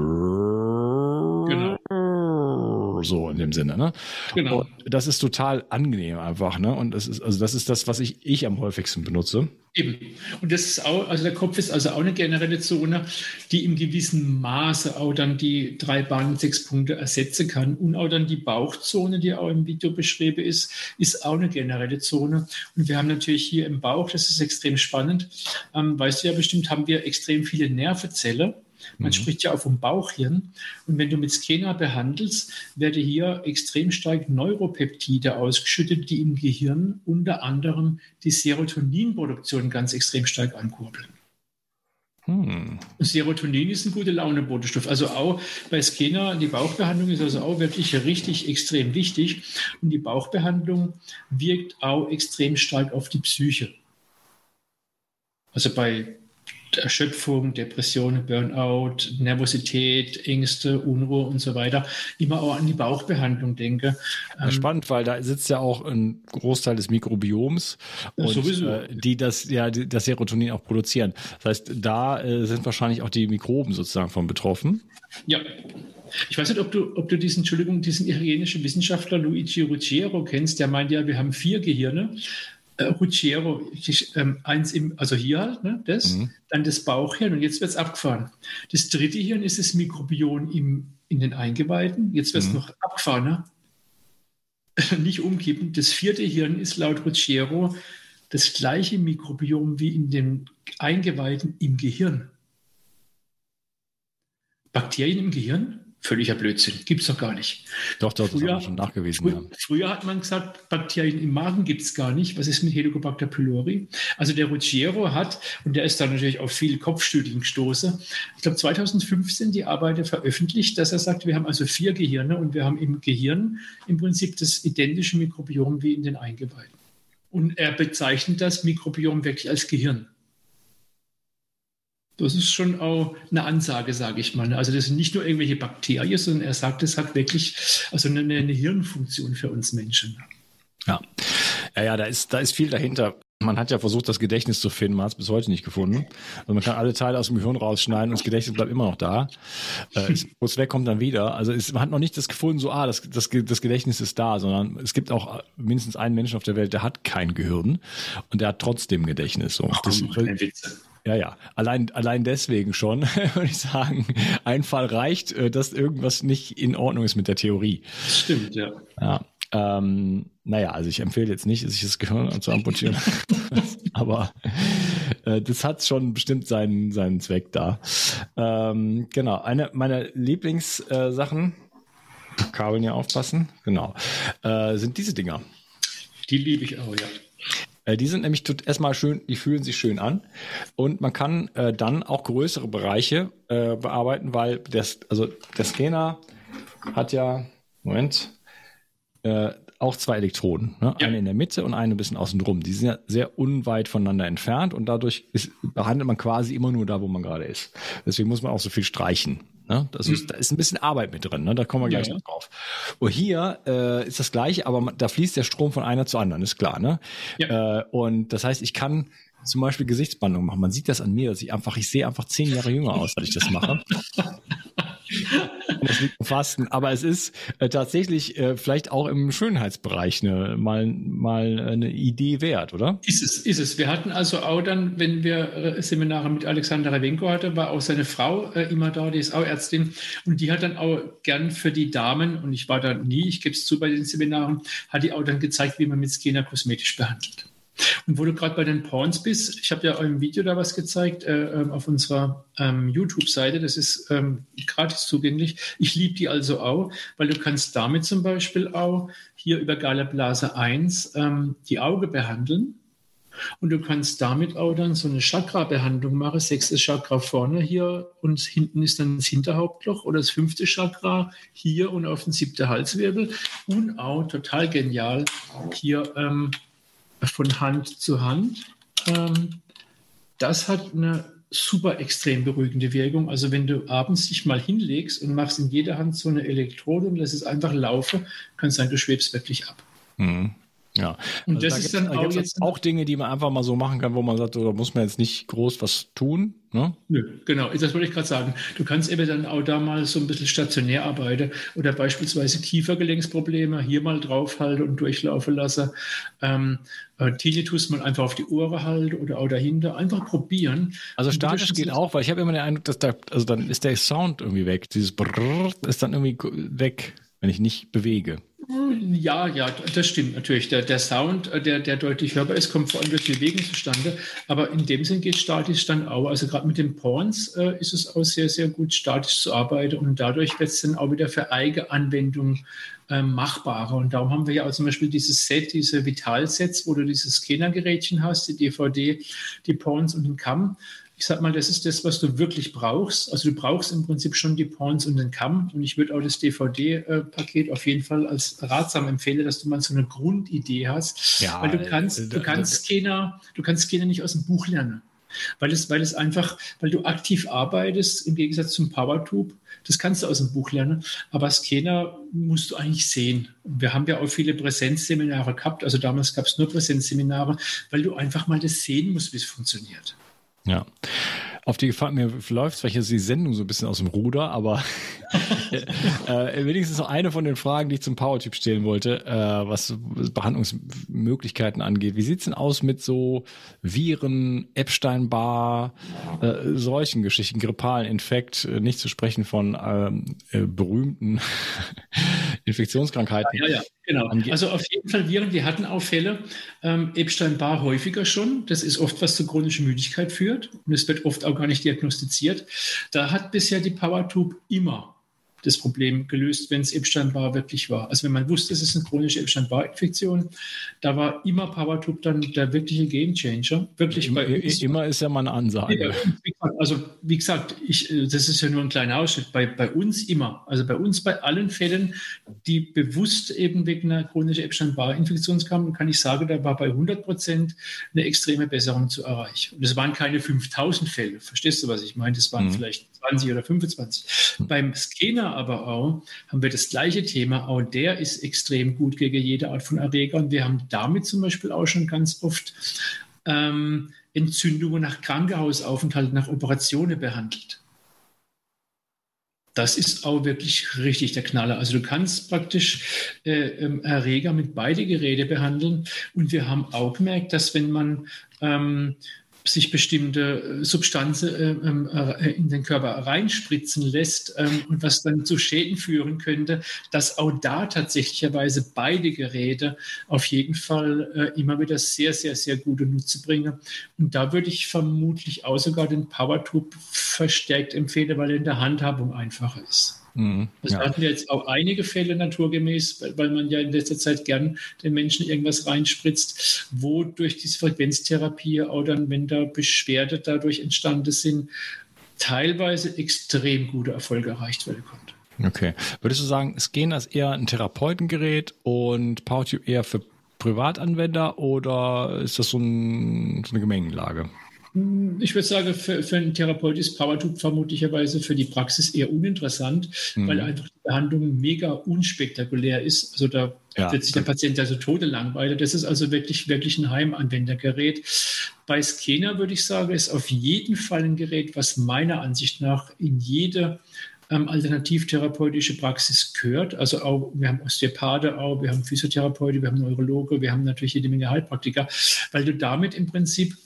so in dem Sinne. Ne? Genau. Und das ist total angenehm einfach. Ne? Und das ist, also das ist das, was ich, ich am häufigsten benutze. Eben. Und das ist auch, also der Kopf ist also auch eine generelle Zone, die im gewissen Maße auch dann die drei Bahnen, sechs Punkte ersetzen kann. Und auch dann die Bauchzone, die auch im Video beschrieben ist, ist auch eine generelle Zone. Und wir haben natürlich hier im Bauch, das ist extrem spannend, ähm, weißt du ja bestimmt, haben wir extrem viele Nervenzellen. Man mhm. spricht ja auch vom Bauchhirn. Und wenn du mit Skena behandelst, werden hier extrem stark Neuropeptide ausgeschüttet, die im Gehirn unter anderem die Serotoninproduktion ganz extrem stark ankurbeln. Hm. Serotonin ist ein guter Launebotenstoff. Also auch bei Skena, die Bauchbehandlung ist also auch wirklich richtig extrem wichtig. Und die Bauchbehandlung wirkt auch extrem stark auf die Psyche. Also bei Erschöpfung, Depressionen, Burnout, Nervosität, Ängste, Unruhe und so weiter, immer auch an die Bauchbehandlung denke. Ja, spannend, weil da sitzt ja auch ein Großteil des Mikrobioms, und, äh, die das ja das Serotonin auch produzieren. Das heißt, da äh, sind wahrscheinlich auch die Mikroben sozusagen von betroffen. Ja. Ich weiß nicht, ob du, ob du diesen, Entschuldigung, diesen italienischen Wissenschaftler Luigi Ruggiero kennst, der meint ja, wir haben vier Gehirne äh, Ruggiero, ähm, eins im, also hier halt, ne, das, mhm. dann das Bauchhirn und jetzt wird es abgefahren. Das dritte Hirn ist das Mikrobiom im, in den Eingeweiden, jetzt wird es mhm. noch abgefahren, ne? [laughs] nicht umkippen. Das vierte Hirn ist laut Ruggiero das gleiche Mikrobiom wie in den Eingeweiden im Gehirn. Bakterien im Gehirn? Völliger Blödsinn. Gibt es doch gar nicht. Doch, doch, früher, das haben schon nachgewiesen. Früher, ja. früher, hat man gesagt, Bakterien im Magen gibt es gar nicht. Was ist mit Helicobacter pylori? Also der Ruggiero hat, und der ist dann natürlich auf viele Kopfstudien gestoßen, ich glaube 2015 die Arbeit veröffentlicht, dass er sagt, wir haben also vier Gehirne und wir haben im Gehirn im Prinzip das identische Mikrobiom wie in den Eingeweiden. Und er bezeichnet das Mikrobiom wirklich als Gehirn. Das ist schon auch eine Ansage, sage ich mal. Also das sind nicht nur irgendwelche Bakterien, sondern er sagt, es hat wirklich also eine, eine Hirnfunktion für uns Menschen. Ja, ja, ja da, ist, da ist viel dahinter. Man hat ja versucht, das Gedächtnis zu finden, man hat es bis heute nicht gefunden. Also man kann alle Teile aus dem Gehirn rausschneiden und das Gedächtnis bleibt immer noch da. Äh, [laughs] kurz weg kommt dann wieder. Also es, man hat noch nicht das gefunden, so, ah, das, das, das Gedächtnis ist da, sondern es gibt auch mindestens einen Menschen auf der Welt, der hat kein Gehirn und der hat trotzdem Gedächtnis. So. Das, oh, Witze. Ja, ja. Allein, allein deswegen schon, [laughs] würde ich sagen, ein Fall reicht, äh, dass irgendwas nicht in Ordnung ist mit der Theorie. Stimmt, ja. Ja. Ähm, naja, also ich empfehle jetzt nicht, sich das Gehirn zu amputieren. [laughs] Aber äh, das hat schon bestimmt seinen, seinen Zweck da. Ähm, genau, eine meiner Lieblingssachen, äh, Kabeln ja aufpassen, genau, äh, sind diese Dinger. Die liebe ich auch, ja. Äh, die sind nämlich erstmal schön, die fühlen sich schön an und man kann äh, dann auch größere Bereiche äh, bearbeiten, weil das, also der Scanner hat ja, Moment, äh, auch zwei Elektroden, ne? ja. eine in der Mitte und eine ein bisschen außen drum. Die sind ja sehr unweit voneinander entfernt und dadurch ist, behandelt man quasi immer nur da, wo man gerade ist. Deswegen muss man auch so viel streichen. Ne? Das ist, mhm. Da ist ein bisschen Arbeit mit drin, ne? da kommen wir gleich ja, noch drauf. Und hier äh, ist das gleiche, aber da fließt der Strom von einer zur anderen, ist klar. Ne? Ja. Äh, und das heißt, ich kann zum Beispiel Gesichtsbandung machen. Man sieht das an mir, dass ich einfach, ich sehe einfach zehn Jahre jünger aus, als ich das mache. [laughs] das liegt. Aber es ist äh, tatsächlich äh, vielleicht auch im Schönheitsbereich eine, mal, mal eine Idee wert, oder? Ist es, ist es. Wir hatten also auch dann, wenn wir äh, Seminare mit Alexander Ravenko hatten, war auch seine Frau immer da, die ist auch Ärztin. Und die hat dann auch gern für die Damen, und ich war da nie, ich gebe es zu bei den Seminaren, hat die auch dann gezeigt, wie man mit Skena kosmetisch behandelt. Und wo du gerade bei den Pawns bist, ich habe ja im Video da was gezeigt äh, ähm, auf unserer ähm, YouTube-Seite, das ist ähm, gratis zugänglich. Ich liebe die also auch, weil du kannst damit zum Beispiel auch hier über Galablase 1 ähm, die Auge behandeln. Und du kannst damit auch dann so eine Chakra-Behandlung machen. Sechstes Chakra vorne hier und hinten ist dann das Hinterhauptloch oder das fünfte Chakra hier und auf den siebten Halswirbel. Und auch total genial hier ähm, von Hand zu Hand. Ähm, das hat eine super extrem beruhigende Wirkung. Also wenn du abends dich mal hinlegst und machst in jeder Hand so eine Elektrode und lässt es einfach laufen, kann es sein, du schwebst wirklich ab. Mhm. Ja. Und also das da ist dann auch, jetzt auch Dinge, die man einfach mal so machen kann, wo man sagt, da muss man jetzt nicht groß was tun. Ne? Nö, genau, das wollte ich gerade sagen. Du kannst eben dann auch da mal so ein bisschen stationär arbeiten oder beispielsweise Kiefergelenksprobleme hier mal draufhalten und durchlaufen lassen. Ähm, äh, Tinnitus mal einfach auf die Ohren halten oder auch dahinter. Einfach probieren. Also statisch geht auch, weil ich habe immer den Eindruck, dass da, also dann ist der Sound irgendwie weg. Dieses Brrr ist dann irgendwie weg, wenn ich nicht bewege. Ja, ja, das stimmt natürlich. Der, der Sound, äh, der, der deutlich hörbar ist, kommt vor allem durch Bewegung zustande. Aber in dem Sinn geht statisch dann auch. Also gerade mit den Pawns äh, ist es auch sehr, sehr gut, statisch zu arbeiten. Und dadurch wird es dann auch wieder für eigene Anwendung äh, machbarer. Und darum haben wir ja auch zum Beispiel dieses Set, diese Vital-Sets, wo du dieses Scannergerätchen hast, die DVD, die Pawns und den Kamm ich sag mal, das ist das, was du wirklich brauchst. Also du brauchst im Prinzip schon die Points und den Kamm. Und ich würde auch das DVD-Paket auf jeden Fall als ratsam empfehlen, dass du mal so eine Grundidee hast. Ja, weil du kannst, äh, du kannst Scanner, du kannst Scanner nicht aus dem Buch lernen. Weil es, weil es einfach, weil du aktiv arbeitest, im Gegensatz zum PowerTube, das kannst du aus dem Buch lernen, aber Scanner musst du eigentlich sehen. Wir haben ja auch viele Präsenzseminare gehabt, also damals gab es nur Präsenzseminare, weil du einfach mal das sehen musst, wie es funktioniert. Ja. Auf die Gefahr, mir läuft vielleicht die Sendung so ein bisschen aus dem Ruder, aber [laughs] äh, wenigstens noch eine von den Fragen, die ich zum Powertyp stellen wollte, äh, was Behandlungsmöglichkeiten angeht. Wie sieht's denn aus mit so Viren, Epstein-Barr, äh, solchen Geschichten, grippalen Infekt, äh, nicht zu sprechen von ähm, äh, berühmten [laughs] Infektionskrankheiten? Ja, ja, genau. Also auf jeden Fall Viren, wir hatten auch Fälle, ähm, Epstein-Barr häufiger schon. Das ist oft, was zu chronischer Müdigkeit führt und es wird oft auch gar nicht diagnostiziert. Da hat bisher die PowerTube immer das Problem gelöst, wenn es Epstein-Barr wirklich war. Also wenn man wusste, es ist eine chronische Epstein-Barr-Infektion, da war immer PowerTube dann der wirkliche Gamechanger. Wirklich immer, bei. Immer ist ja mal eine Ansage. Also wie gesagt, ich, das ist ja nur ein kleiner Ausschnitt. Bei, bei uns immer. Also bei uns bei allen Fällen, die bewusst eben wegen einer chronischen Epstein-Barr-Infektion kamen, kann ich sagen, da war bei 100 Prozent eine extreme Besserung zu erreichen. Und es waren keine 5000 Fälle. Verstehst du, was ich meine? Das waren mhm. vielleicht 20 oder 25. Mhm. Beim Scanner aber auch haben wir das gleiche Thema. Auch der ist extrem gut gegen jede Art von Erreger. Und wir haben damit zum Beispiel auch schon ganz oft ähm, Entzündungen nach Krankenhausaufenthalten, nach Operationen behandelt. Das ist auch wirklich richtig der Knaller. Also du kannst praktisch äh, ähm, Erreger mit beide Geräte behandeln. Und wir haben auch gemerkt, dass wenn man ähm, sich bestimmte äh, Substanzen äh, ähm, äh, in den Körper reinspritzen lässt ähm, und was dann zu Schäden führen könnte, dass auch da tatsächlicherweise beide Geräte auf jeden Fall immer wieder sehr, sehr, sehr gute Nutze bringen. Und da würde ich vermutlich auch sogar den PowerTube verstärkt empfehlen, weil er in der Handhabung einfacher ist. Mhm, das ja. hatten wir jetzt auch einige Fälle naturgemäß, weil man ja in letzter Zeit gern den Menschen irgendwas reinspritzt, wo durch diese Frequenztherapie auch dann, wenn da Beschwerde dadurch entstanden sind, teilweise extrem gute Erfolge erreicht werden konnte. Okay. Würdest du sagen, Scan ist eher ein Therapeutengerät und PowerTube eher für Privatanwender oder ist das so, ein, so eine Gemengenlage? Ich würde sagen, für, für einen Therapeut ist PowerTube vermutlicherweise für die Praxis eher uninteressant, mhm. weil einfach die Behandlung mega unspektakulär ist. Also da ja. wird sich der Patient also tode langweilen. Das ist also wirklich, wirklich ein Heimanwendergerät. Bei Scanner würde ich sagen, ist auf jeden Fall ein Gerät, was meiner Ansicht nach in jede ähm, alternativtherapeutische Praxis gehört. Also auch, wir haben Osteopathe auch, wir haben Physiotherapeute, wir haben Neurologe, wir haben natürlich jede Menge Heilpraktiker, weil du damit im Prinzip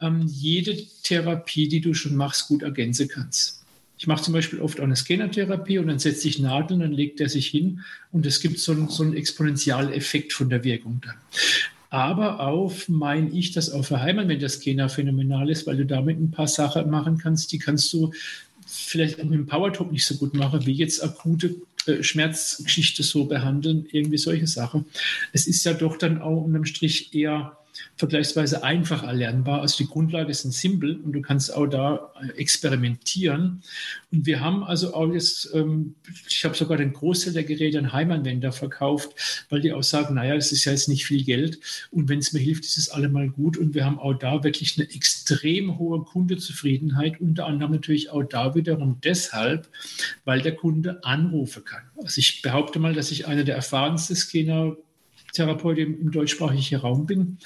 ähm, jede Therapie, die du schon machst, gut ergänzen kannst. Ich mache zum Beispiel oft auch eine Scannertherapie und dann setze ich Nadeln, dann legt er sich hin und es gibt so einen, so einen Exponentialeffekt von der Wirkung dann. Aber auch meine ich, dass auch für Heimanwender-Scanner phänomenal ist, weil du damit ein paar Sachen machen kannst, die kannst du vielleicht mit dem Powertop nicht so gut machen, wie jetzt akute äh, Schmerzgeschichte so behandeln, irgendwie solche Sachen. Es ist ja doch dann auch unterm Strich eher vergleichsweise einfach erlernbar. Also die Grundlage ist ein simpel und du kannst auch da äh, experimentieren. Und wir haben also auch jetzt, ähm, ich habe sogar den Großteil der Geräte an Heimanwender verkauft, weil die auch sagen, naja, das ist ja jetzt nicht viel Geld und wenn es mir hilft, ist es allemal gut. Und wir haben auch da wirklich eine extrem hohe Kundezufriedenheit, unter anderem natürlich auch da wiederum deshalb, weil der Kunde anrufen kann. Also ich behaupte mal, dass ich einer der erfahrensten Scanner Therapeut im, im deutschsprachigen Raum bin.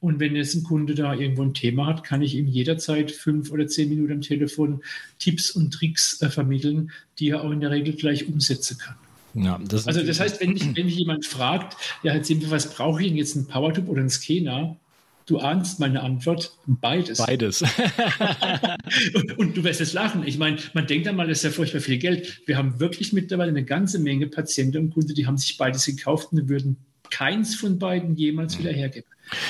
Und wenn jetzt ein Kunde da irgendwo ein Thema hat, kann ich ihm jederzeit fünf oder zehn Minuten am Telefon Tipps und Tricks äh, vermitteln, die er auch in der Regel gleich umsetzen kann. Ja, das also das heißt, wenn mich, wenn mich jemand fragt, ja, halt simpel, was brauche ich denn jetzt, ein Powertube oder ein Scanner? Du ahnst meine Antwort, beides. Beides. und, [laughs] und, du wirst es lachen. Ich meine, man denkt einmal, das ist ja furchtbar viel Geld. Wir haben wirklich mittlerweile eine ganze Menge Patienten und Kunden, die haben sich beides gekauft und würden keins von beiden jemals wieder hergeben.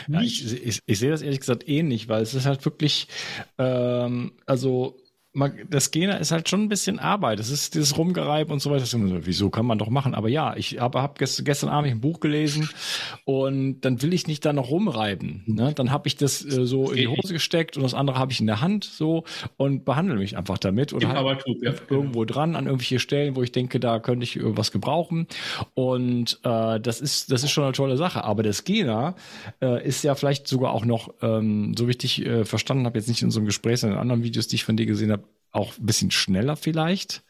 Ja, ich, ich, ich, sehe das ehrlich gesagt ähnlich, weil es ist halt wirklich, ähm, also das Gena ist halt schon ein bisschen Arbeit. Das ist dieses Rumgereib und so weiter. So, wieso kann man doch machen? Aber ja, ich habe hab gestern, gestern Abend ein Buch gelesen und dann will ich nicht da noch rumreiben. Ne? Dann habe ich das äh, so in die Hose gesteckt und das andere habe ich in der Hand so und behandle mich einfach damit oder halt ja, genau. irgendwo dran an irgendwelche Stellen, wo ich denke, da könnte ich irgendwas gebrauchen. Und äh, das ist das ist schon eine tolle Sache. Aber das Gena äh, ist ja vielleicht sogar auch noch, ähm, so wie ich dich äh, verstanden habe, jetzt nicht in so einem Gespräch, sondern in anderen Videos, die ich von dir gesehen habe, auch ein bisschen schneller vielleicht.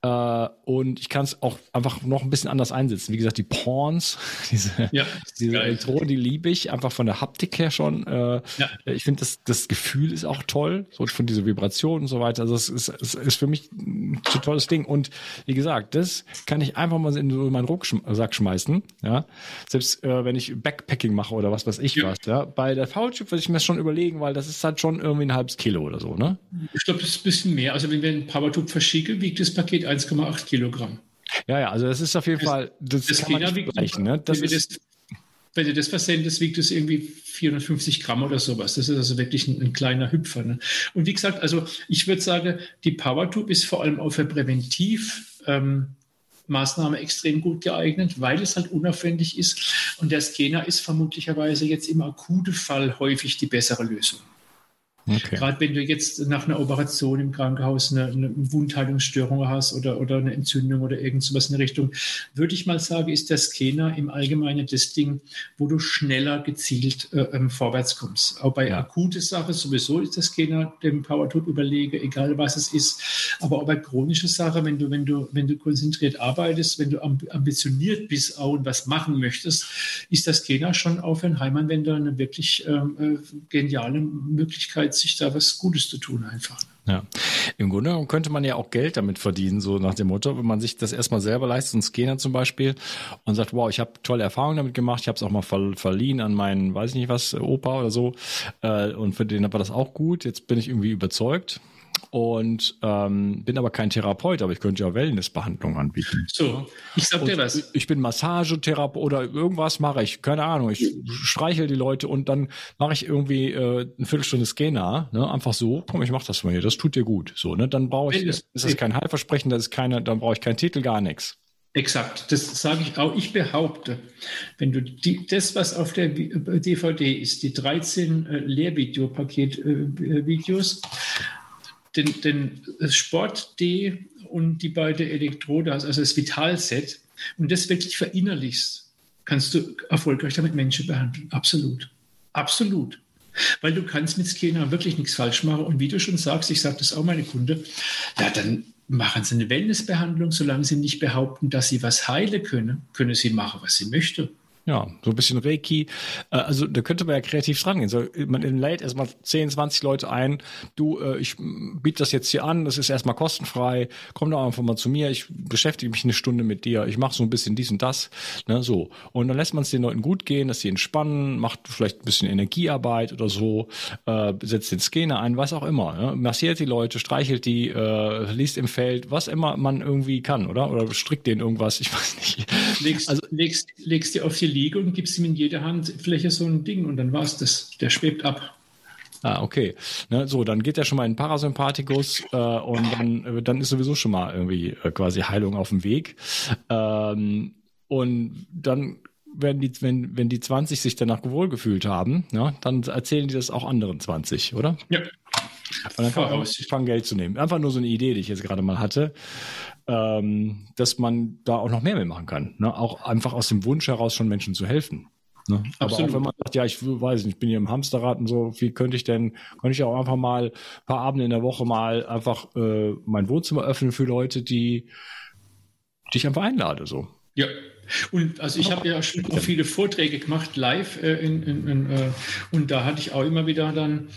Äh, und ich kann es auch einfach noch ein bisschen anders einsetzen. Wie gesagt, die Pawns, [laughs] diese, ja, diese Elektroden, die liebe ich einfach von der Haptik her schon. Äh, ja. Ich finde, das, das Gefühl ist auch toll, so von dieser Vibration und so weiter. Also es ist, es ist für mich ein tolles Ding. Und wie gesagt, das kann ich einfach mal in so meinen Rucksack schmeißen. Ja, selbst äh, wenn ich Backpacking mache oder was weiß ich ja. was. Ja, bei der Foulchip würde ich mir das schon überlegen, weil das ist halt schon irgendwie ein halbes Kilo oder so. Ne? Ich glaube, das ist ein bisschen mehr. Also wenn wir ein Powertube verschicken, wiegt das Paket 1,8 Kilogramm. Ja, ja, also das ist auf jeden das, Fall, das, das kann man nicht wiegt, ne? Das wenn, ist, das, wenn du das versendest, wiegt es irgendwie 450 Gramm oder sowas. Das ist also wirklich ein, ein kleiner Hüpfer. Ne? Und wie gesagt, also ich würde sagen, die PowerTube ist vor allem auch für Präventiv. Ähm, Maßnahme extrem gut geeignet, weil es halt unaufwendig ist. Und der Scanner ist vermutlicherweise jetzt im akuten Fall häufig die bessere Lösung. Okay. Gerade wenn du jetzt nach einer Operation im Krankenhaus eine, eine Wundheilungsstörung hast oder, oder eine Entzündung oder irgend sowas in der Richtung, würde ich mal sagen, ist der Scanner im Allgemeinen das Ding, wo du schneller gezielt äh, ähm, vorwärts kommst. Auch bei ja. akute Sachen sowieso ist der Scanner dem PowerTool überlege, egal was es ist. Aber auch bei chronische Sachen, wenn du, wenn du, wenn du konzentriert arbeitest, wenn du ambitioniert bist auch und was machen möchtest, ist der Scanner schon auch für einen Heimanwender eine wirklich ähm, äh, geniale Möglichkeit, sich da was Gutes zu tun einfach. Ja, im Grunde könnte man ja auch Geld damit verdienen, so nach dem Motto, wenn man sich das erstmal selber leistet, ein Scanner zum Beispiel, und sagt, wow, ich habe tolle Erfahrungen damit gemacht, ich habe es auch mal ver verliehen an meinen, weiß ich nicht was, Opa oder so, äh, und für den war das auch gut, jetzt bin ich irgendwie überzeugt, und ähm, bin aber kein Therapeut, aber ich könnte ja Wellnessbehandlung anbieten. So, ich sag dir was. Ich bin Massagetherapeut oder irgendwas mache ich, keine Ahnung. Ich streichel die Leute und dann mache ich irgendwie äh, eine Viertelstunde Scanner, ne? einfach so. Komm, ich mach das mal hier, das tut dir gut. So, ne? Dann brauche ich, ist das kein Heilversprechen, das ist keine, dann brauche ich keinen Titel, gar nichts. Exakt, das sage ich auch. Ich behaupte, wenn du die, das, was auf der DVD ist, die 13 äh, Lehrvideopaket-Videos, äh, den, den Sport D und die beiden Elektrode hast, also das Vitalset, und das wirklich verinnerlichst, kannst du erfolgreich damit Menschen behandeln. Absolut. Absolut. Weil du kannst mit Scanner wirklich nichts falsch machen. Und wie du schon sagst, ich sage das auch meine Kunde, ja, dann machen sie eine Wellnessbehandlung, solange sie nicht behaupten, dass sie was heilen können, können sie machen, was sie möchten. Ja, so ein bisschen Reiki. Äh, also da könnte man ja kreativ dran gehen. So, man lädt erstmal 10, 20 Leute ein. Du, äh, ich biete das jetzt hier an, das ist erstmal kostenfrei. Komm doch einfach mal zu mir, ich beschäftige mich eine Stunde mit dir, ich mache so ein bisschen dies und das. Ne, so. Und dann lässt man es den Leuten gut gehen, dass sie entspannen, macht vielleicht ein bisschen Energiearbeit oder so, äh, setzt den Scanner ein, was auch immer. Ne? Massiert die Leute, streichelt die, äh, liest im Feld, was immer man irgendwie kann, oder? Oder strickt denen irgendwas, ich weiß nicht. Legst, also, legst, legst dir auf die Liege und gibst ihm in jede Handfläche so ein Ding und dann war es das. Der schwebt ab. Ah, okay. Ne, so, dann geht er schon mal in Parasympathikus äh, und dann, äh, dann ist sowieso schon mal irgendwie äh, quasi Heilung auf dem Weg. Ähm, und dann wenn die, wenn, wenn die 20 sich danach wohlgefühlt haben, ne, dann erzählen die das auch anderen 20, oder? Ja. Und dann kann man anfangen, Geld zu nehmen. Einfach nur so eine Idee, die ich jetzt gerade mal hatte, ähm, dass man da auch noch mehr mitmachen kann. Ne? Auch einfach aus dem Wunsch heraus schon Menschen zu helfen. Ne? Aber auch wenn man sagt, ja, ich weiß nicht, ich bin hier im Hamsterrad und so, wie könnte ich denn, könnte ich auch einfach mal ein paar Abende in der Woche mal einfach äh, mein Wohnzimmer öffnen für Leute, die, die ich einfach einlade. So. Ja, und also ich habe ja schon auch viele Vorträge gemacht, live, äh, in, in, in, äh, und da hatte ich auch immer wieder dann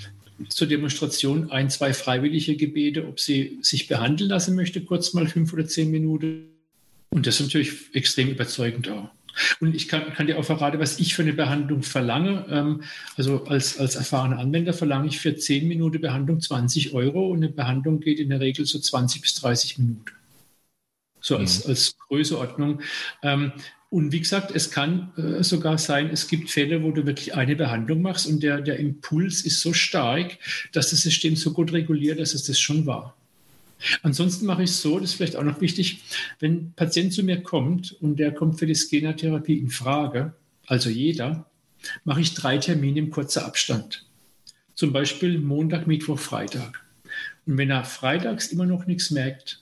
zur Demonstration ein, zwei freiwillige Gebete, ob sie sich behandeln lassen möchte, kurz mal fünf oder zehn Minuten. Und das ist natürlich extrem überzeugend auch. Und ich kann, kann, dir auch verraten, was ich für eine Behandlung verlange. Ähm, also als, als erfahrener Anwender verlange ich für 10 Minuten Behandlung 20 Euro und eine Behandlung geht in der Regel so 20 bis 30 Minuten. So als, mhm. als Größeordnung. Ähm, und wie gesagt, es kann äh, sogar sein, es gibt Fälle, wo du wirklich eine Behandlung machst und der, der Impuls ist so stark, dass das System so gut reguliert, dass es das schon war. Ansonsten mache ich es so, das ist vielleicht auch noch wichtig, wenn ein Patient zu mir kommt und der kommt für die Skenertherapie in Frage, also jeder, mache ich drei Termine im kurzen Abstand. Zum Beispiel Montag, Mittwoch, Freitag. Und wenn er freitags immer noch nichts merkt,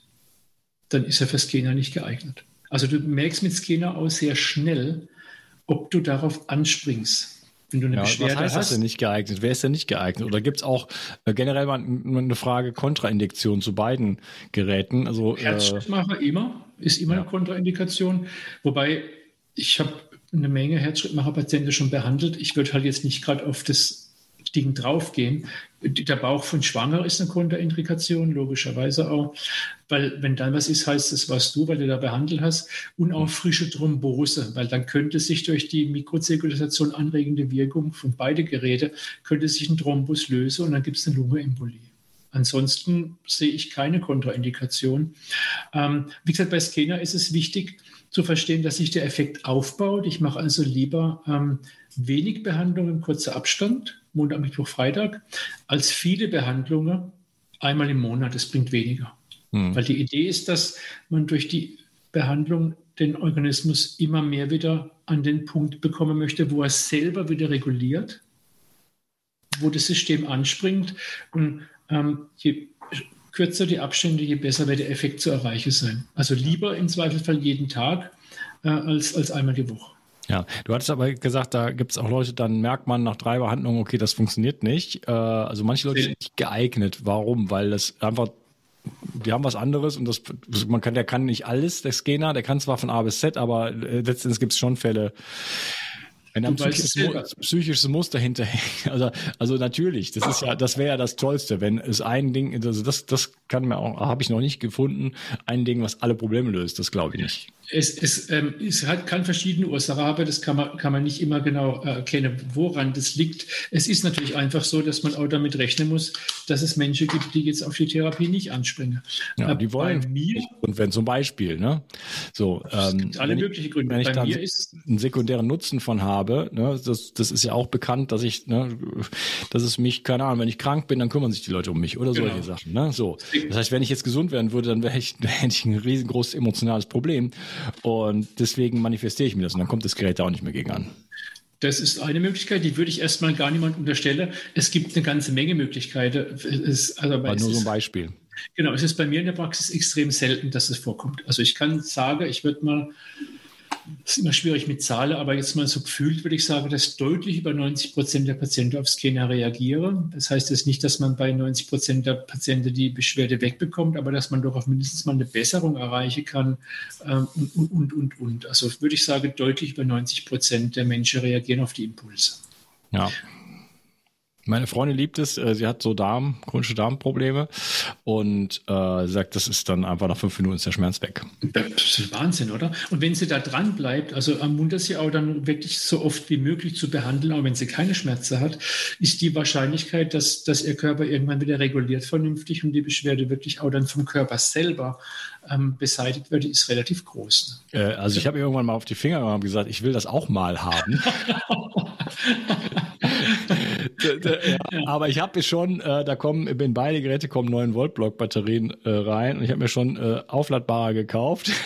dann ist er für Scanner nicht geeignet. Also du merkst mit Scanner auch sehr schnell, ob du darauf anspringst. Wenn du eine ja, Beschwerde was heißt hast, das denn nicht geeignet? Wer ist denn nicht geeignet? Oder gibt es auch äh, generell mal eine Frage Kontraindikation zu beiden Geräten? Also, äh, Herzschrittmacher äh, immer, ist immer ja. eine Kontraindikation. Wobei ich habe eine Menge Herzschrittmacher-Patienten schon behandelt. Ich würde halt jetzt nicht gerade auf das Ding draufgehen. Der Bauch von Schwanger ist eine Kontraindikation, logischerweise auch, weil wenn dann was ist, heißt das, was du, weil du da behandelt hast, und auch frische Thrombose, weil dann könnte sich durch die Mikrozirkulation anregende Wirkung von beide Geräte, könnte sich ein Thrombus lösen und dann gibt es eine Lungenembolie. Ansonsten sehe ich keine Kontraindikation. Ähm, wie gesagt, bei Scanner ist es wichtig zu verstehen, dass sich der Effekt aufbaut. Ich mache also lieber ähm, wenig Behandlung im kurzen Abstand, Montag, Mittwoch, Freitag, als viele Behandlungen einmal im Monat. Das bringt weniger. Mhm. Weil die Idee ist, dass man durch die Behandlung den Organismus immer mehr wieder an den Punkt bekommen möchte, wo er selber wieder reguliert, wo das System anspringt. Und ähm, je kürzer die Abstände, je besser wird der Effekt zu erreichen sein. Also lieber im Zweifelsfall jeden Tag äh, als, als einmal die Woche. Ja, du hattest aber gesagt, da gibt es auch Leute, dann merkt man nach drei Behandlungen, okay, das funktioniert nicht. Äh, also manche Leute sind nicht geeignet. Warum? Weil das einfach, die haben was anderes und das, man kann, der kann nicht alles, der Scanner, der kann zwar von A bis Z, aber äh, letztendlich gibt es schon Fälle, wenn ein psychisches, psychisches Muster hinterhängt, [laughs] also, also natürlich, das ist ja, das wäre ja das Tollste, wenn es ein Ding, also das, das kann mir auch, habe ich noch nicht gefunden, ein Ding, was alle Probleme löst, das glaube ich nicht es, es, ähm, es hat, kann verschiedene Ursachen haben, das kann man, kann man nicht immer genau erkennen, woran das liegt. Es ist natürlich einfach so, dass man auch damit rechnen muss, dass es Menschen gibt, die jetzt auf die Therapie nicht anspringen. Ja, äh, die wollen mir und wenn zum Beispiel, ne, so ähm, alle möglichen Gründe. Wenn ich da einen sekundären Nutzen von habe, ne, das, das ist ja auch bekannt, dass ich, ne, dass es mich, keine Ahnung, wenn ich krank bin, dann kümmern sich die Leute um mich oder genau. solche Sachen. Ne, so, das heißt, wenn ich jetzt gesund werden würde, dann wäre ich, [laughs] hätte ich ein riesengroßes emotionales Problem. Und deswegen manifestiere ich mir das und dann kommt das Gerät da auch nicht mehr gegen an. Das ist eine Möglichkeit, die würde ich erstmal gar niemand unterstellen. Es gibt eine ganze Menge Möglichkeiten. Es, also Aber nur so ein Beispiel. Genau, es ist bei mir in der Praxis extrem selten, dass es vorkommt. Also ich kann sagen, ich würde mal ist immer schwierig mit Zahlen, aber jetzt mal so gefühlt würde ich sagen, dass deutlich über 90 Prozent der Patienten auf Scanner reagieren. Das heißt jetzt nicht, dass man bei 90 Prozent der Patienten die Beschwerde wegbekommt, aber dass man doch auf mindestens mal eine Besserung erreichen kann ähm, und, und, und, und. Also würde ich sagen, deutlich über 90 Prozent der Menschen reagieren auf die Impulse. Ja. Meine Freundin liebt es. äh, Sie hat so Darm, chronische Darmprobleme und äh, sagt, das ist dann einfach nach fünf Minuten ist der Schmerz weg. Das ist Wahnsinn, oder? Und wenn sie da dran bleibt, also ermuntert sie auch dann wirklich so oft wie möglich zu behandeln, auch wenn sie keine Schmerzen hat, ist die Wahrscheinlichkeit, dass, dass ihr Körper irgendwann wieder reguliert vernünftig und die Beschwerde wirklich auch dann vom Körper selber ähm, beseitigt wird, ist relativ groß. Äh, also ich habe irgendwann mal auf die Finger und gesagt, ich will das auch mal haben. [laughs] Ja, aber ich habe mir schon, äh, da kommen in beide Geräte kommen 9 Volt Block Batterien äh, rein und ich habe mir schon äh, aufladbare gekauft. [laughs]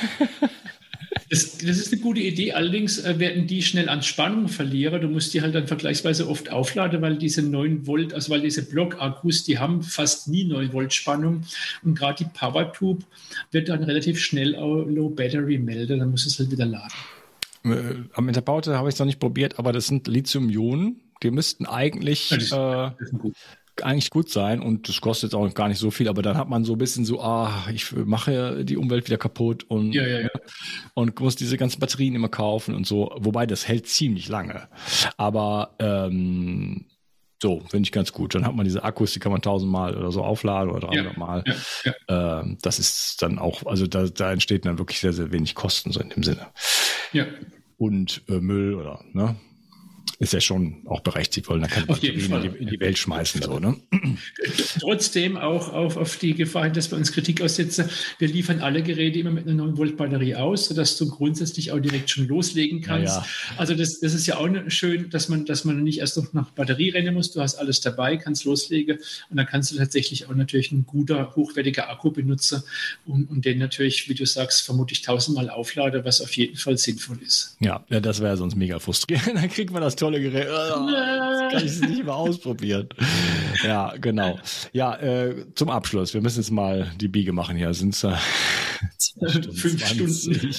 Das, das ist eine gute Idee. Allerdings äh, werden die schnell an Spannung verlieren. Du musst die halt dann vergleichsweise oft aufladen, weil diese 9 Volt, also weil diese Blockakkus, die haben fast nie 9 Volt Spannung. Und gerade die Power Tube wird dann relativ schnell auch Low Battery melden. Dann muss es halt wieder laden. Äh, Am Interbaute habe ich es noch nicht probiert, aber das sind Lithium-Ionen. Die müssten eigentlich, das- äh, ist gut. eigentlich gut sein und das kostet auch gar nicht so viel, aber dann hat man so ein bisschen so, ah, ich mache die Umwelt wieder kaputt und, Ja, ja, ja. [laughs] und muss diese ganzen Batterien immer kaufen und so. Wobei das hält ziemlich lange. Aber ähm, so, finde ich ganz gut. Dann hat man diese Akkus, die kann man tausendmal oder so aufladen oder 300 Mal. Ja, ja. Ähm, das ist dann auch, also da, da entsteht dann wirklich sehr, sehr wenig Kosten so in dem Sinne. ja. Und äh, Müll oder, ne? Ist ja schon auch berechtigt, wollen da keine Batterien in die, in die Welt schmeißen, so, ne? [clears throat] Trotzdem auch auf, auf die Gefahr hin, dass wir uns Kritik aussetzen. Wir liefern alle Geräte immer mit einer 9 Volt Batterie aus, sodass du grundsätzlich auch direkt schon loslegen kannst. Ja. Also das, das ist ja auch schön, dass man, dass man nicht erst noch nach Batterie rennen muss. Du hast alles dabei, kannst loslegen und dann kannst du tatsächlich auch natürlich ein guter, hochwertiger Akku benutzen und, und den natürlich, wie du sagst, vermutlich tausendmal aufladen, was auf jeden Fall sinnvoll ist. Ja, ja das wäre sonst mega frustrierend. [laughs] Dann kriegt man das tolle Gerät. [laughs] Oh, jetzt kann ich es nicht mal ausprobieren. Ja, genau. Ja, äh, zum Abschluss. Wir müssen jetzt mal die Biege machen hier. Sind äh, [laughs] Fünf Stunden.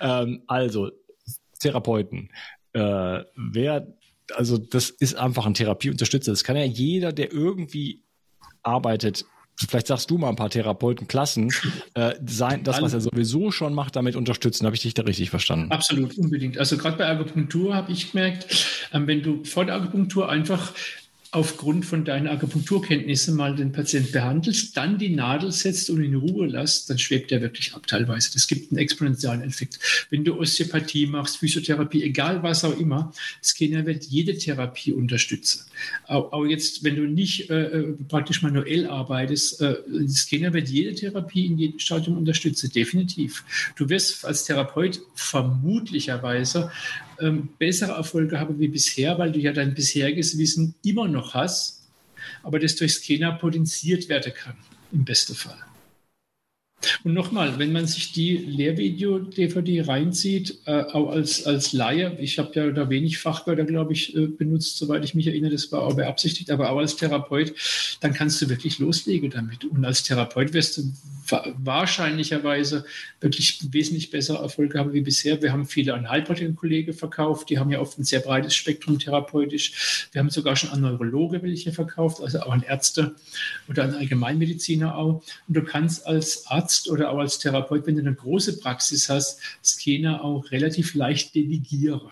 ähm, also, Therapeuten. Äh, wer, also das ist einfach ein Therapieunterstützer. Das kann ja jeder, der irgendwie arbeitet, vielleicht sagst du mal ein paar Therapeutenklassen, äh, sein, das, was er sowieso schon macht, damit unterstützen. Habe ich dich da richtig verstanden? Absolut, unbedingt. Also gerade bei Akupunktur habe ich gemerkt, ähm, wenn du vor der Akupunktur einfach aufgrund von deinen Akupunkturkenntnissen mal den Patienten behandelst, dann die Nadel setzt und in Ruhe lässt, dann schwebt der wirklich ab teilweise. Das gibt einen exponentiellen Effekt. Wenn du Osteopathie machst, Physiotherapie, egal was auch immer, Scanner wird jede Therapie unterstützen. Auch, jetzt, wenn du nicht äh, praktisch manuell arbeitest, äh, Scanner wird jede Therapie in jedem Stadium unterstützen, definitiv. Du wirst als Therapeut vermutlicherweise ähm, bessere Erfolge haben wie bisher, weil du ja dein bisheriges Wissen immer noch hast, aber das durch Scanner potenziert werden kann, im besten Fall. Und nochmal, wenn man sich die Lehrvideo-DVD reinzieht, äh, auch als, als Laie, ich habe ja da wenig Fachwörter, glaube ich, äh, benutzt, soweit ich mich erinnere, das war auch beabsichtigt, aber auch als Therapeut, dann kannst du wirklich loslegen damit. Und als Therapeut wirst du wa wahrscheinlicherweise wirklich wesentlich bessere Erfolge haben wie bisher. Wir haben viele an Heilpraktiker-Kollegen verkauft, die haben ja oft ein sehr breites Spektrum therapeutisch. Wir haben sogar schon an Neurologe welche verkauft, also auch an Ärzte oder an Allgemeinmediziner auch. Und du kannst als Arzt oder auch als Therapeut, wenn du eine große Praxis hast, Scanner auch relativ leicht delegieren.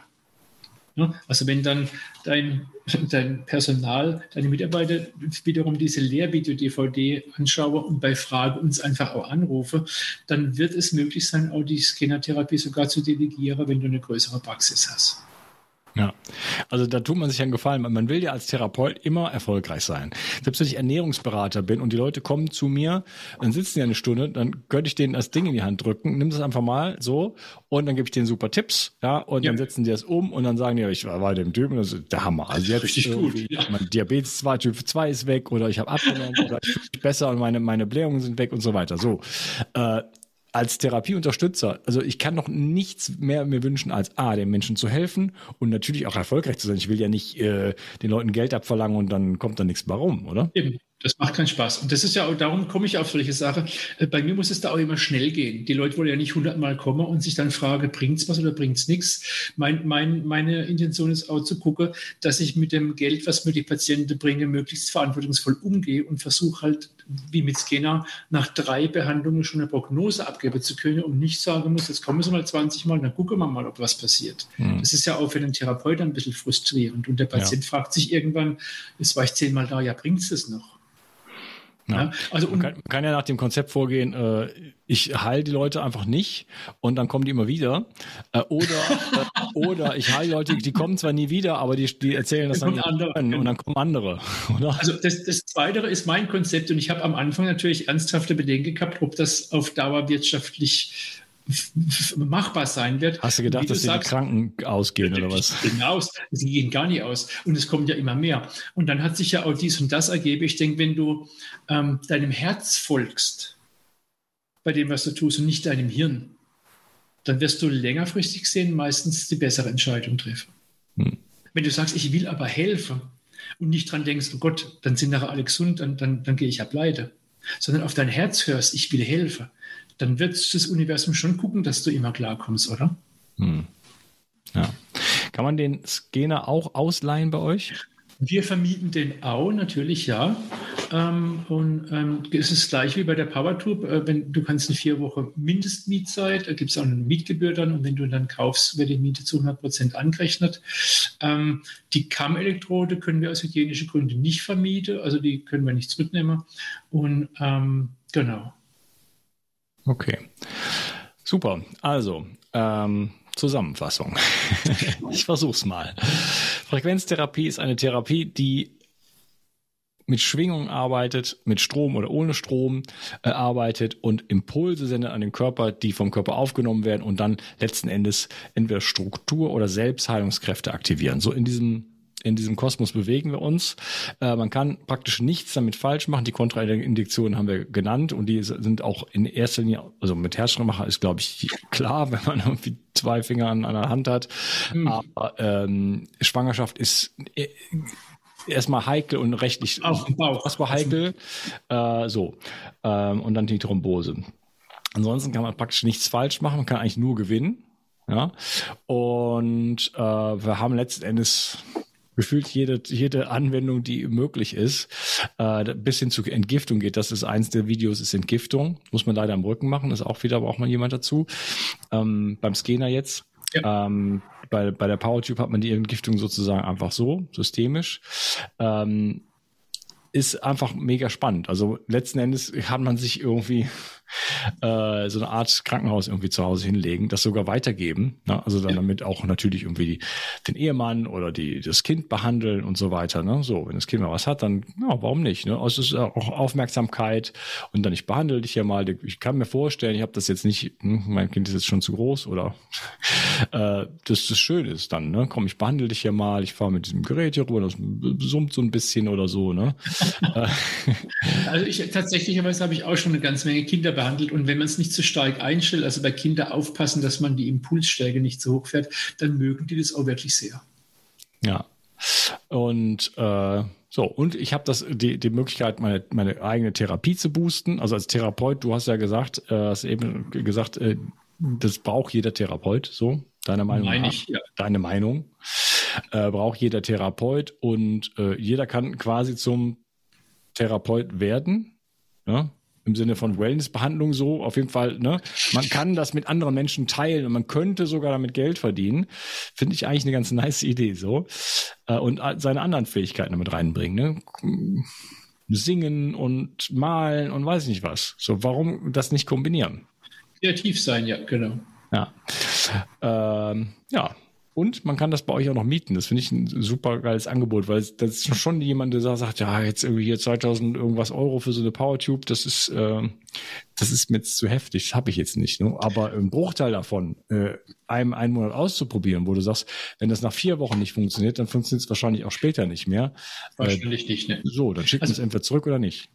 Also wenn dann dein, [laughs] dein Personal, deine Mitarbeiter wiederum diese Lehrvideo-DVD anschauen und bei Frage uns einfach auch anrufe, dann wird es möglich sein, auch die Scannertherapie sogar zu delegieren, wenn du eine größere Praxis hast. Ja, also da tut man sich einen Gefallen. Man will ja als Therapeut immer erfolgreich sein. Selbst wenn ich Ernährungsberater bin und die Leute kommen zu mir, dann sitzen die eine Stunde, dann könnte ich denen das Ding in die Hand drücken, nimm das einfach mal so und dann gebe ich denen super Tipps, ja, und Ja. dann setzen die das um und dann sagen die, ich war bei dem Typen, das ist der Hammer. Also jetzt Richtig gut, irgendwie, ja. mein Diabetes 2, Typ 2 ist weg oder ich habe abgenommen oder ich fühle mich besser und meine, meine Blähungen sind weg und so weiter. So. Äh, als Therapieunterstützer, also ich kann noch nichts mehr mir wünschen, als A, den Menschen zu helfen und natürlich auch erfolgreich zu sein. Ich will ja nicht äh, den Leuten Geld abverlangen und dann kommt da nichts mehr rum, oder? Eben. Das macht keinen Spaß. Und das ist ja auch, darum komme ich auf solche Sachen. Äh, bei mir muss es da auch immer schnell gehen. Die Leute wollen ja nicht hundertmal kommen und sich dann fragen, bringt es was oder bringt es nichts. Mein, mein, meine Intention ist auch zu gucken, dass ich mit dem Geld, was mir die Patienten bringen, möglichst verantwortungsvoll umgehe und versuche halt, wie mit Scanner, nach drei Behandlungen schon eine Prognose abgeben zu können und nicht sagen muss, jetzt kommen Sie mal 20 Mal, dann gucken wir mal, ob was passiert. Mhm. Das ist ja auch für den Therapeuten ein bisschen frustrierend. Und der Patient ja. fragt sich irgendwann, jetzt war ich zehnmal da, ja, bringt es das noch? Ja. Also man kann, man kann, ja nach dem Konzept vorgehen, äh, ich heile die Leute einfach nicht und dann kommen die immer wieder. Äh, oder, äh, oder ich heile Leute, die kommen zwar nie wieder, aber die, die erzählen das dann, dann andere, und dann kommen andere. [laughs] Oder? Also das, das Zweite ist mein Konzept und ich habe am Anfang natürlich ernsthafte Bedenken gehabt, ob das auf Dauer wirtschaftlich machbar sein wird. Hast du gedacht, du dass sagst, die Kranken ausgehen oder was? Genau, sie gehen gar nicht aus und es kommt ja immer mehr. Und dann hat sich ja auch dies und das ergeben. Ich denke, wenn du ähm, deinem Herz folgst, bei dem, was du tust und nicht deinem Hirn, dann wirst du längerfristig sehen, meistens die bessere Entscheidung treffen. Hm. Wenn du sagst, ich will aber helfen und nicht dran denkst, oh Gott, dann sind nachher alle gesund, dann, dann, dann gehe ich ja pleite, sondern auf dein Herz hörst, ich will helfen, dann wird das Universum schon gucken, dass du immer klarkommst, oder? Hm. Ja. Kann man den Scanner auch ausleihen bei euch? Wir vermieten den auch, natürlich ja. Ähm, und ähm, es ist gleich wie bei der PowerTube. Äh, wenn, du kannst eine vier Wochen Mindestmietzeit, da gibt es auch eine Mietgebühr dann und wenn du dann kaufst, wird die Miete zu 100 Prozent angerechnet. Ähm, die Kammelektrode können wir aus hygienischen Gründen nicht vermieten, also die können wir nicht zurücknehmen. Und ähm, genau. Okay. Super. Also, ähm, Zusammenfassung. [laughs] ich versuch's mal. Frequenztherapie ist eine Therapie, die mit Schwingung arbeitet, mit Strom oder ohne Strom äh, arbeitet und Impulse sendet an den Körper, die vom Körper aufgenommen werden und dann letzten Endes entweder Struktur oder Selbstheilungskräfte aktivieren. So in diesem in diesem Kosmos bewegen wir uns. Äh, man kann praktisch nichts damit falsch machen. Die Kontraindiktionen haben wir genannt und die sind auch in erster Linie, also mit Herzschrittmacher ist, glaube ich, [laughs] klar, wenn man irgendwie zwei Finger an einer Hand hat. Mhm. Aber ähm, Schwangerschaft ist äh, erstmal heikel und rechtlich Bauch. Erstmal heikel. Äh, so. Ähm, und dann die Thrombose. Ansonsten kann man praktisch nichts falsch machen, man kann eigentlich nur gewinnen. Ja. Und äh, wir haben letzten Endes gefühlt jede, jede Anwendung, die möglich ist, äh, bis hin zu Entgiftung geht. Das ist eins der Videos, ist Entgiftung. Muss man leider am Rücken machen, ist auch wieder, braucht man jemand dazu. Ähm, beim Scanner jetzt. Ja. Ähm, bei, bei der PowerTube hat man die Entgiftung sozusagen einfach so, systemisch. Ähm, ist einfach mega spannend. Also letzten Endes hat man sich irgendwie äh, so eine Art Krankenhaus irgendwie zu Hause hinlegen, das sogar weitergeben. Ne? Also dann ja. damit auch natürlich irgendwie den Ehemann oder die, das Kind behandeln und so weiter. Ne? So, wenn das Kind mal was hat, dann ja, warum nicht? Ne? Also es ist auch Aufmerksamkeit und dann ich behandle dich ja mal. Ich kann mir vorstellen, ich habe das jetzt nicht, hm, mein Kind ist jetzt schon zu groß oder [laughs] äh, das das Schöne ist dann, ne? Komm, ich behandle dich ja mal, ich fahre mit diesem Gerät hier rüber, das summt so ein bisschen oder so, ne? [laughs] [laughs] also ich tatsächlich habe ich auch schon eine ganze Menge Kinder behandelt. Und wenn man es nicht zu stark einstellt, also bei Kindern aufpassen, dass man die Impulsstärke nicht zu hoch fährt, dann mögen die das auch wirklich sehr. Ja. Und äh, so, und ich habe das die, die Möglichkeit, meine, meine eigene Therapie zu boosten. Also als Therapeut, du hast ja gesagt, äh, hast eben gesagt, äh, das braucht jeder Therapeut, so, deine Meinung. Meine ich, ja. Deine Meinung. Äh, braucht jeder Therapeut und äh, jeder kann quasi zum Therapeut werden. Ja? Im Sinne von Wellnessbehandlung so. Auf jeden Fall, ne? Man kann das mit anderen Menschen teilen und man könnte sogar damit Geld verdienen. Finde ich eigentlich eine ganz nice Idee so. Äh, und seine anderen Fähigkeiten damit reinbringen, ne? Singen und malen und weiß nicht was. So, warum das nicht kombinieren? Kreativ sein, ja, genau. Ja. Ähm, ja, und man kann das bei euch auch noch mieten. Das finde ich ein super geiles Angebot, weil das ist schon jemand, der sagt, ja, jetzt irgendwie hier 2000 irgendwas Euro für so eine Powertube, das ist, äh, das ist mir jetzt zu heftig, das habe ich jetzt nicht. Ne? Aber ein Bruchteil davon, äh, einem einen Monat auszuprobieren, wo du sagst, wenn das nach vier Wochen nicht funktioniert, dann funktioniert es wahrscheinlich auch später nicht mehr. Wahrscheinlich äh, nicht, ne? So, dann schickt also, es entweder zurück oder nicht.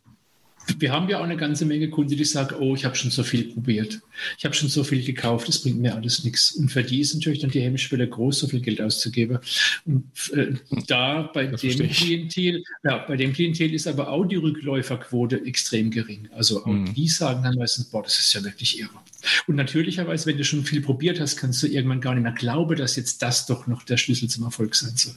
Wir haben ja auch eine ganze Menge Kunden, die sagen, oh, ich habe schon so viel probiert. Ich habe schon so viel gekauft, das bringt mir alles nichts. Und für die ist natürlich dann die Hemmschwelle groß, so viel Geld auszugeben. Und äh, da bei das dem Klientel, ja, bei dem Klientel ist aber auch die Rückläuferquote extrem gering. Also auch mhm. die sagen dann meistens, boah, das ist ja wirklich irre. Und natürlicherweise, wenn du schon viel probiert hast, kannst du irgendwann gar nicht mehr glauben, dass jetzt das doch noch der Schlüssel zum Erfolg sein soll.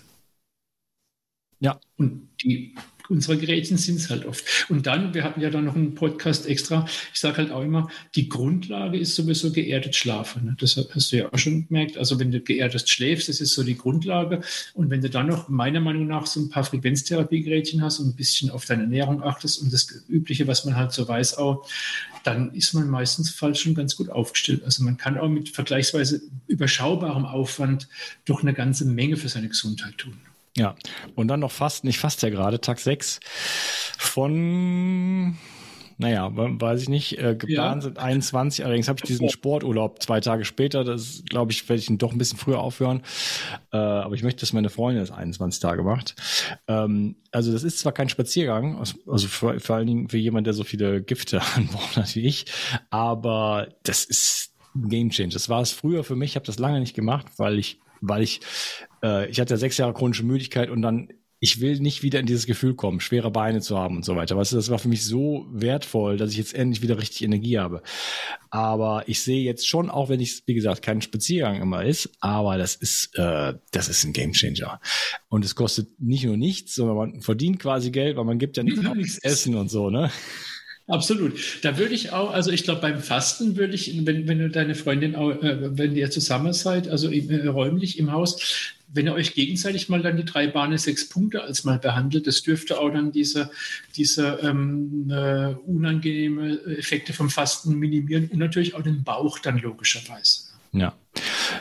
Ja. Und die unsere Gerätchen sind es halt oft. Und dann, wir hatten ja da noch einen Podcast extra, ich sage halt auch immer, die Grundlage ist sowieso geerdet schlafen. Ne? Das hast du ja auch schon gemerkt. Also wenn du geerdet schläfst, das ist so die Grundlage. Und wenn du dann noch meiner Meinung nach so ein paar Frequenztherapiegerätchen hast und ein bisschen auf deine Ernährung achtest und das Übliche, was man halt so weiß auch, dann ist man meistens falsch schon ganz gut aufgestellt. Also man kann auch mit vergleichsweise überschaubarem Aufwand doch eine ganze Menge für seine Gesundheit tun. Ja, und dann noch fast, nicht fast ja gerade, Tag 6 von, naja, weiß ich nicht, äh, geplant ja. sind 21, allerdings habe ich diesen Sporturlaub zwei Tage später, das glaube ich, werde ich ihn doch ein bisschen früher aufhören, äh, aber ich möchte, dass meine Freundin das 21 Tage macht. Ähm, also das ist zwar kein Spaziergang, also vor, vor allen Dingen für jemanden, der so viele Gifte [laughs] an Bord hat wie ich, aber das ist ein Game Change. Das war es früher für mich, ich habe das lange nicht gemacht, weil ich weil ich, äh, ich hatte ja sechs Jahre chronische Müdigkeit und dann, ich will nicht wieder in dieses Gefühl kommen, schwere Beine zu haben und so weiter. Weißt du, das war für mich so wertvoll, dass ich jetzt endlich wieder richtig Energie habe. Aber ich sehe jetzt schon, auch wenn ich, wie gesagt, kein Spaziergang immer ist, aber das ist, äh, das ist ein Gamechanger. Und es kostet nicht nur nichts, sondern man verdient quasi Geld, weil man gibt ja [laughs] nichts Essen und so, ne? Absolut. Da würde ich auch, also ich glaube, beim Fasten würde ich, wenn, wenn du deine Freundin, auch, äh, wenn ihr zusammen seid, also im, äh, räumlich im Haus, wenn ihr euch gegenseitig mal dann die drei Bahnen sechs Punkte als mal behandelt, das dürfte auch dann diese, diese ähm, äh, unangenehme Effekte vom Fasten minimieren und natürlich auch den Bauch dann logischerweise. Ja,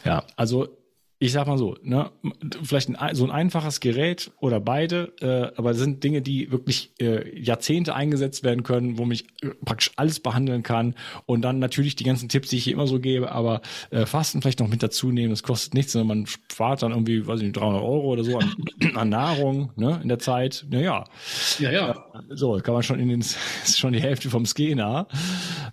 ja, also ich sag mal so, ne, vielleicht ein, so ein einfaches Gerät oder beide, äh, aber das sind Dinge, die wirklich äh, Jahrzehnte eingesetzt werden können, wo mich äh, praktisch alles behandeln kann und dann natürlich die ganzen Tipps, die ich hier immer so gebe, aber äh, Fasten vielleicht noch mit dazu nehmen, das kostet nichts, sondern man spart dann irgendwie, weiß ich nicht, 300 Euro oder so an, [clears throat] an Nahrung, ne, in der Zeit, naja. Ja, ja. Äh, so, kann man schon in den, ist [laughs] schon die Hälfte vom Skena,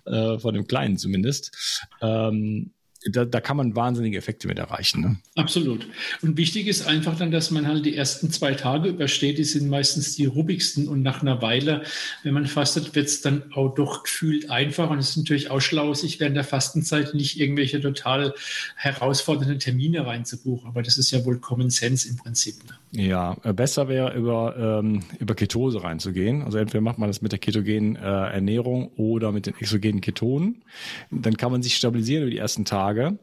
äh, von dem Kleinen zumindest. Ähm, da, da kann man wahnsinnige Effekte mit erreichen. Ne? Absolut. Und wichtig ist einfach dann, dass man halt die ersten zwei Tage übersteht. Die sind meistens die ruppigsten und nach einer Weile, wenn man fastet, wird es dann auch doch gefühlt einfach. Und es ist natürlich auch schlau, sich während der Fastenzeit nicht irgendwelche total herausfordernden Termine reinzubuchen. Aber das ist ja wohl Common Sense im Prinzip. Ne? Ja, äh, besser wäre über, ähm, über Ketose reinzugehen. Also entweder macht man das mit der ketogenen äh, Ernährung oder mit den exogenen Ketonen. Dann kann man sich stabilisieren über die ersten Tage Tage.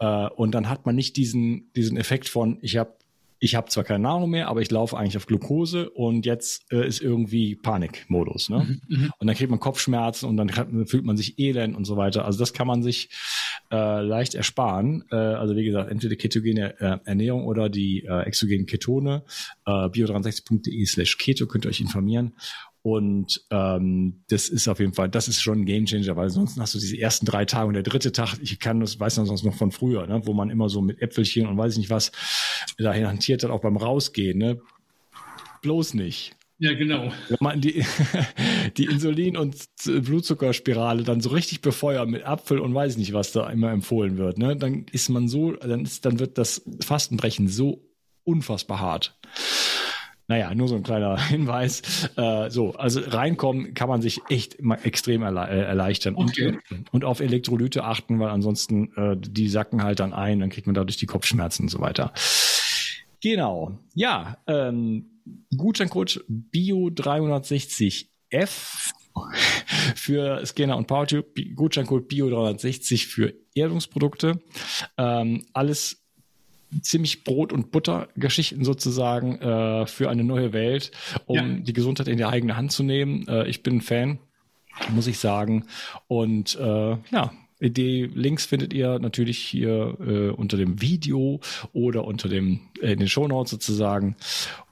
Äh, und dann hat man nicht diesen, diesen Effekt von, ich habe ich habe zwar keine Nahrung mehr, aber ich laufe eigentlich auf Glukose und jetzt äh, ist irgendwie Panikmodus. Ne? Mhm, mhm. und dann kriegt man Kopfschmerzen und dann, kann, fühlt man sich elend und so weiter. Also das kann man sich äh, leicht ersparen. Äh, also wie gesagt, entweder ketogene äh, Ernährung oder die äh, exogenen Ketone. Äh, bio63.de slash keto könnt ihr euch informieren. Und ähm, das ist auf jeden Fall, das ist schon ein Gamechanger, weil sonst hast du diese ersten drei Tage und der dritte Tag, ich kann das, weiß das sonst noch von früher, ne, wo man immer so mit Äpfelchen und weiß ich nicht was dahin hantiert hat, auch beim Rausgehen, ne? Bloß nicht. Ja, genau. Wenn man die, [laughs] die Insulin- und Blutzuckerspirale dann so richtig befeuert mit Apfel und weiß nicht, was da immer empfohlen wird, ne, dann ist man so, dann ist, dann wird das Fastenbrechen so unfassbar hart. Naja, nur so ein kleiner [laughs] Hinweis. Äh, so, also reinkommen kann man sich echt extrem erle äh, erleichtern okay. und, und auf Elektrolyte achten, weil ansonsten äh, die sacken halt dann ein, dann kriegt man dadurch die Kopfschmerzen und so weiter. Genau. Ja, ähm, Gutscheincode Bio360F [laughs] für Scanner und PowerTube, Gutscheincode Bio360 für Erdungsprodukte. Ähm, alles ziemlich Brot- und Butter-Geschichten sozusagen äh, für eine neue Welt, um ja. die Gesundheit in die eigene Hand zu nehmen. Äh, ich bin ein Fan, muss ich sagen. Und äh, ja, die Links findet ihr natürlich hier äh, unter dem Video oder unter dem äh, in den Shownotes sozusagen.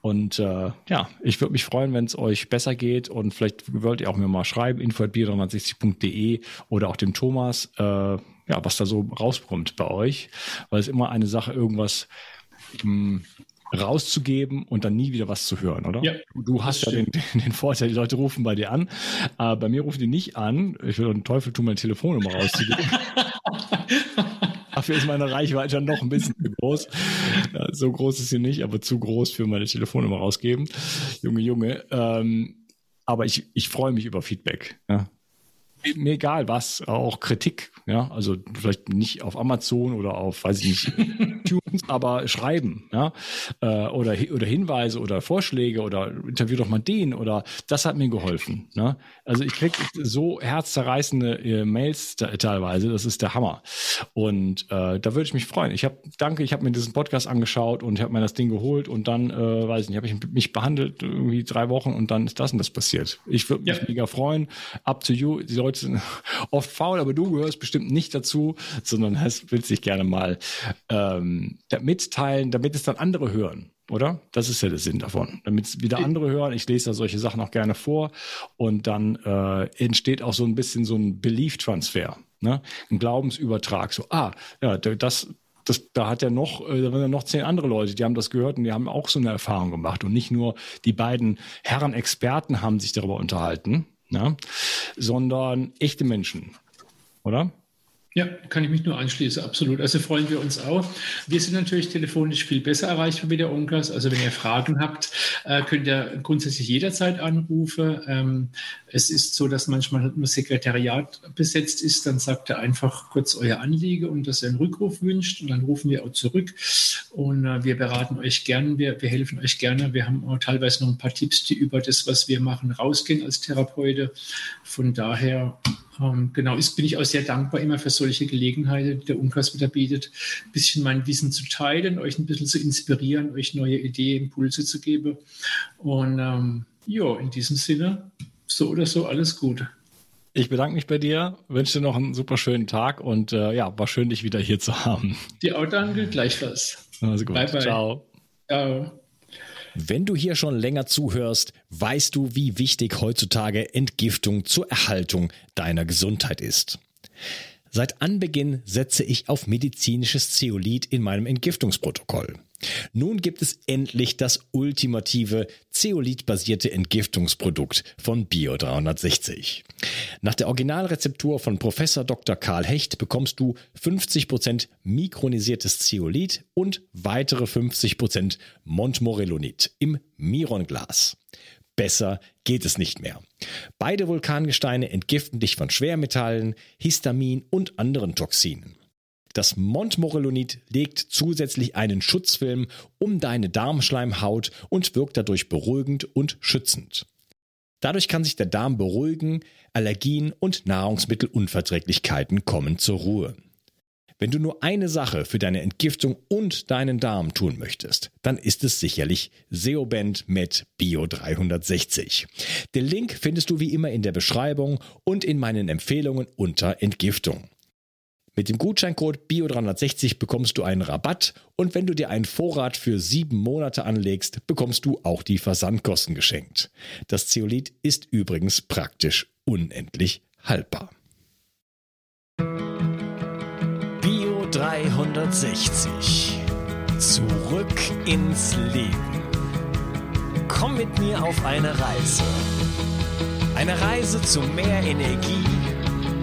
Und äh, ja, ich würde mich freuen, wenn es euch besser geht und vielleicht wollt ihr auch mir mal schreiben, info.bier360.de oder auch dem Thomas. Äh, ja, was da so rauskommt bei euch, weil es immer eine Sache irgendwas mh, hm, rauszugeben und dann nie wieder was zu hören, oder? Ja. Du hast ja den, den, Vorteil, die Leute rufen bei dir an. Aber bei mir rufen die nicht an. Ich will den Teufel tun, meine Telefonnummer rauszugeben. [laughs] Dafür ist meine Reichweite noch ein bisschen zu groß. Ja, so groß ist sie nicht, aber zu groß für meine Telefonnummer rausgeben. Junge, Junge. Ähm, aber ich, ich freue mich über Feedback. Ja mir egal was, auch Kritik, ja, also vielleicht nicht auf Amazon oder auf, weiß ich nicht, [laughs] Tunes, aber schreiben, ja, äh, oder, oder Hinweise oder Vorschläge oder interview doch mal den oder das hat mir geholfen, ne? Also ich krieg so herzzerreißende äh, Mails teilweise, das ist der Hammer und äh, da würde ich mich freuen. Ich habe, danke, ich habe mir diesen Podcast angeschaut und habe mir das Ding geholt und dann, äh, weiß ich nicht, habe ich mich behandelt irgendwie drei Wochen und dann ist das und das passiert. Ich würde mich ja. mega freuen. Up to you. Die Leute sind oft faul, aber du gehörst bestimmt nicht dazu, sondern hast, willst dich gerne mal ähm, mitteilen, damit es dann andere hören. Oder? Das ist ja der Sinn davon. Damit es wieder andere hören. Ich lese da solche Sachen auch gerne vor. Und dann äh, entsteht auch so ein bisschen so ein Belief-Transfer. Ne? Ein Glaubensübertrag. So, ah, ja, das, das, da hat er noch, äh, da waren ja noch zehn andere Leute, die haben das gehört und die haben auch so eine Erfahrung gemacht. Und nicht nur die beiden Herren Experten haben sich darüber unterhalten, ne? sondern echte Menschen, oder? Ja, kann ich mich nur anschließen, absolut. Also freuen wir uns auch. Wir sind natürlich telefonisch viel besser erreichbar wie der Onklas. Also wenn ihr Fragen habt, äh, könnt ihr grundsätzlich jederzeit anrufen. Ähm, es ist so, dass manchmal nur Sekretariat besetzt ist. Dann sagt er einfach kurz euer Anliege und dass ihr einen Rückruf wünscht. Und dann rufen wir auch zurück. Und äh, wir beraten euch gerne, wir, wir helfen euch gerne. Wir haben auch teilweise noch ein paar Tipps, die über das, was wir machen, rausgehen als Therapeute. Von daher ähm, genau, ist, bin ich auch sehr dankbar immer für solche Gelegenheiten, die der Umkreis wieder bietet, ein bisschen mein Wissen zu teilen, euch ein bisschen zu inspirieren, euch neue Ideen, Impulse zu geben. Und ähm, ja, in diesem Sinne, so oder so, alles gut. Ich bedanke mich bei dir, wünsche dir noch einen super schönen Tag und äh, ja, war schön, dich wieder hier zu haben. Die auch danke, gleichfalls. Also gut. Bye, bye. Ciao. Ciao. Wenn du hier schon länger zuhörst, weißt du, wie wichtig heutzutage Entgiftung zur Erhaltung deiner Gesundheit ist. Seit Anbeginn setze ich auf medizinisches Zeolit in meinem Entgiftungsprotokoll. Nun gibt es endlich das ultimative Zeolit-basierte Entgiftungsprodukt von Bio 360. Nach der Originalrezeptur von Professor Dr. Karl Hecht bekommst du 50% mikronisiertes Zeolit und weitere 50% Montmorillonit im Mironglas. Besser geht es nicht mehr. Beide Vulkangesteine entgiften dich von Schwermetallen, Histamin und anderen Toxinen. Das Montmorillonit legt zusätzlich einen Schutzfilm um deine Darmschleimhaut und wirkt dadurch beruhigend und schützend. Dadurch kann sich der Darm beruhigen, Allergien und Nahrungsmittelunverträglichkeiten kommen zur Ruhe. Wenn du nur eine Sache für deine Entgiftung und deinen Darm tun möchtest, dann ist es sicherlich Seoband mit Bio 360. Den Link findest du wie immer in der Beschreibung und in meinen Empfehlungen unter Entgiftung. Mit dem Gutscheincode BIO360 bekommst du einen Rabatt und wenn du dir einen Vorrat für sieben Monate anlegst, bekommst du auch die Versandkosten geschenkt. Das Zeolit ist übrigens praktisch unendlich haltbar. Bio 360. Zurück ins Leben. Komm mit mir auf eine Reise. Eine Reise zu mehr Energie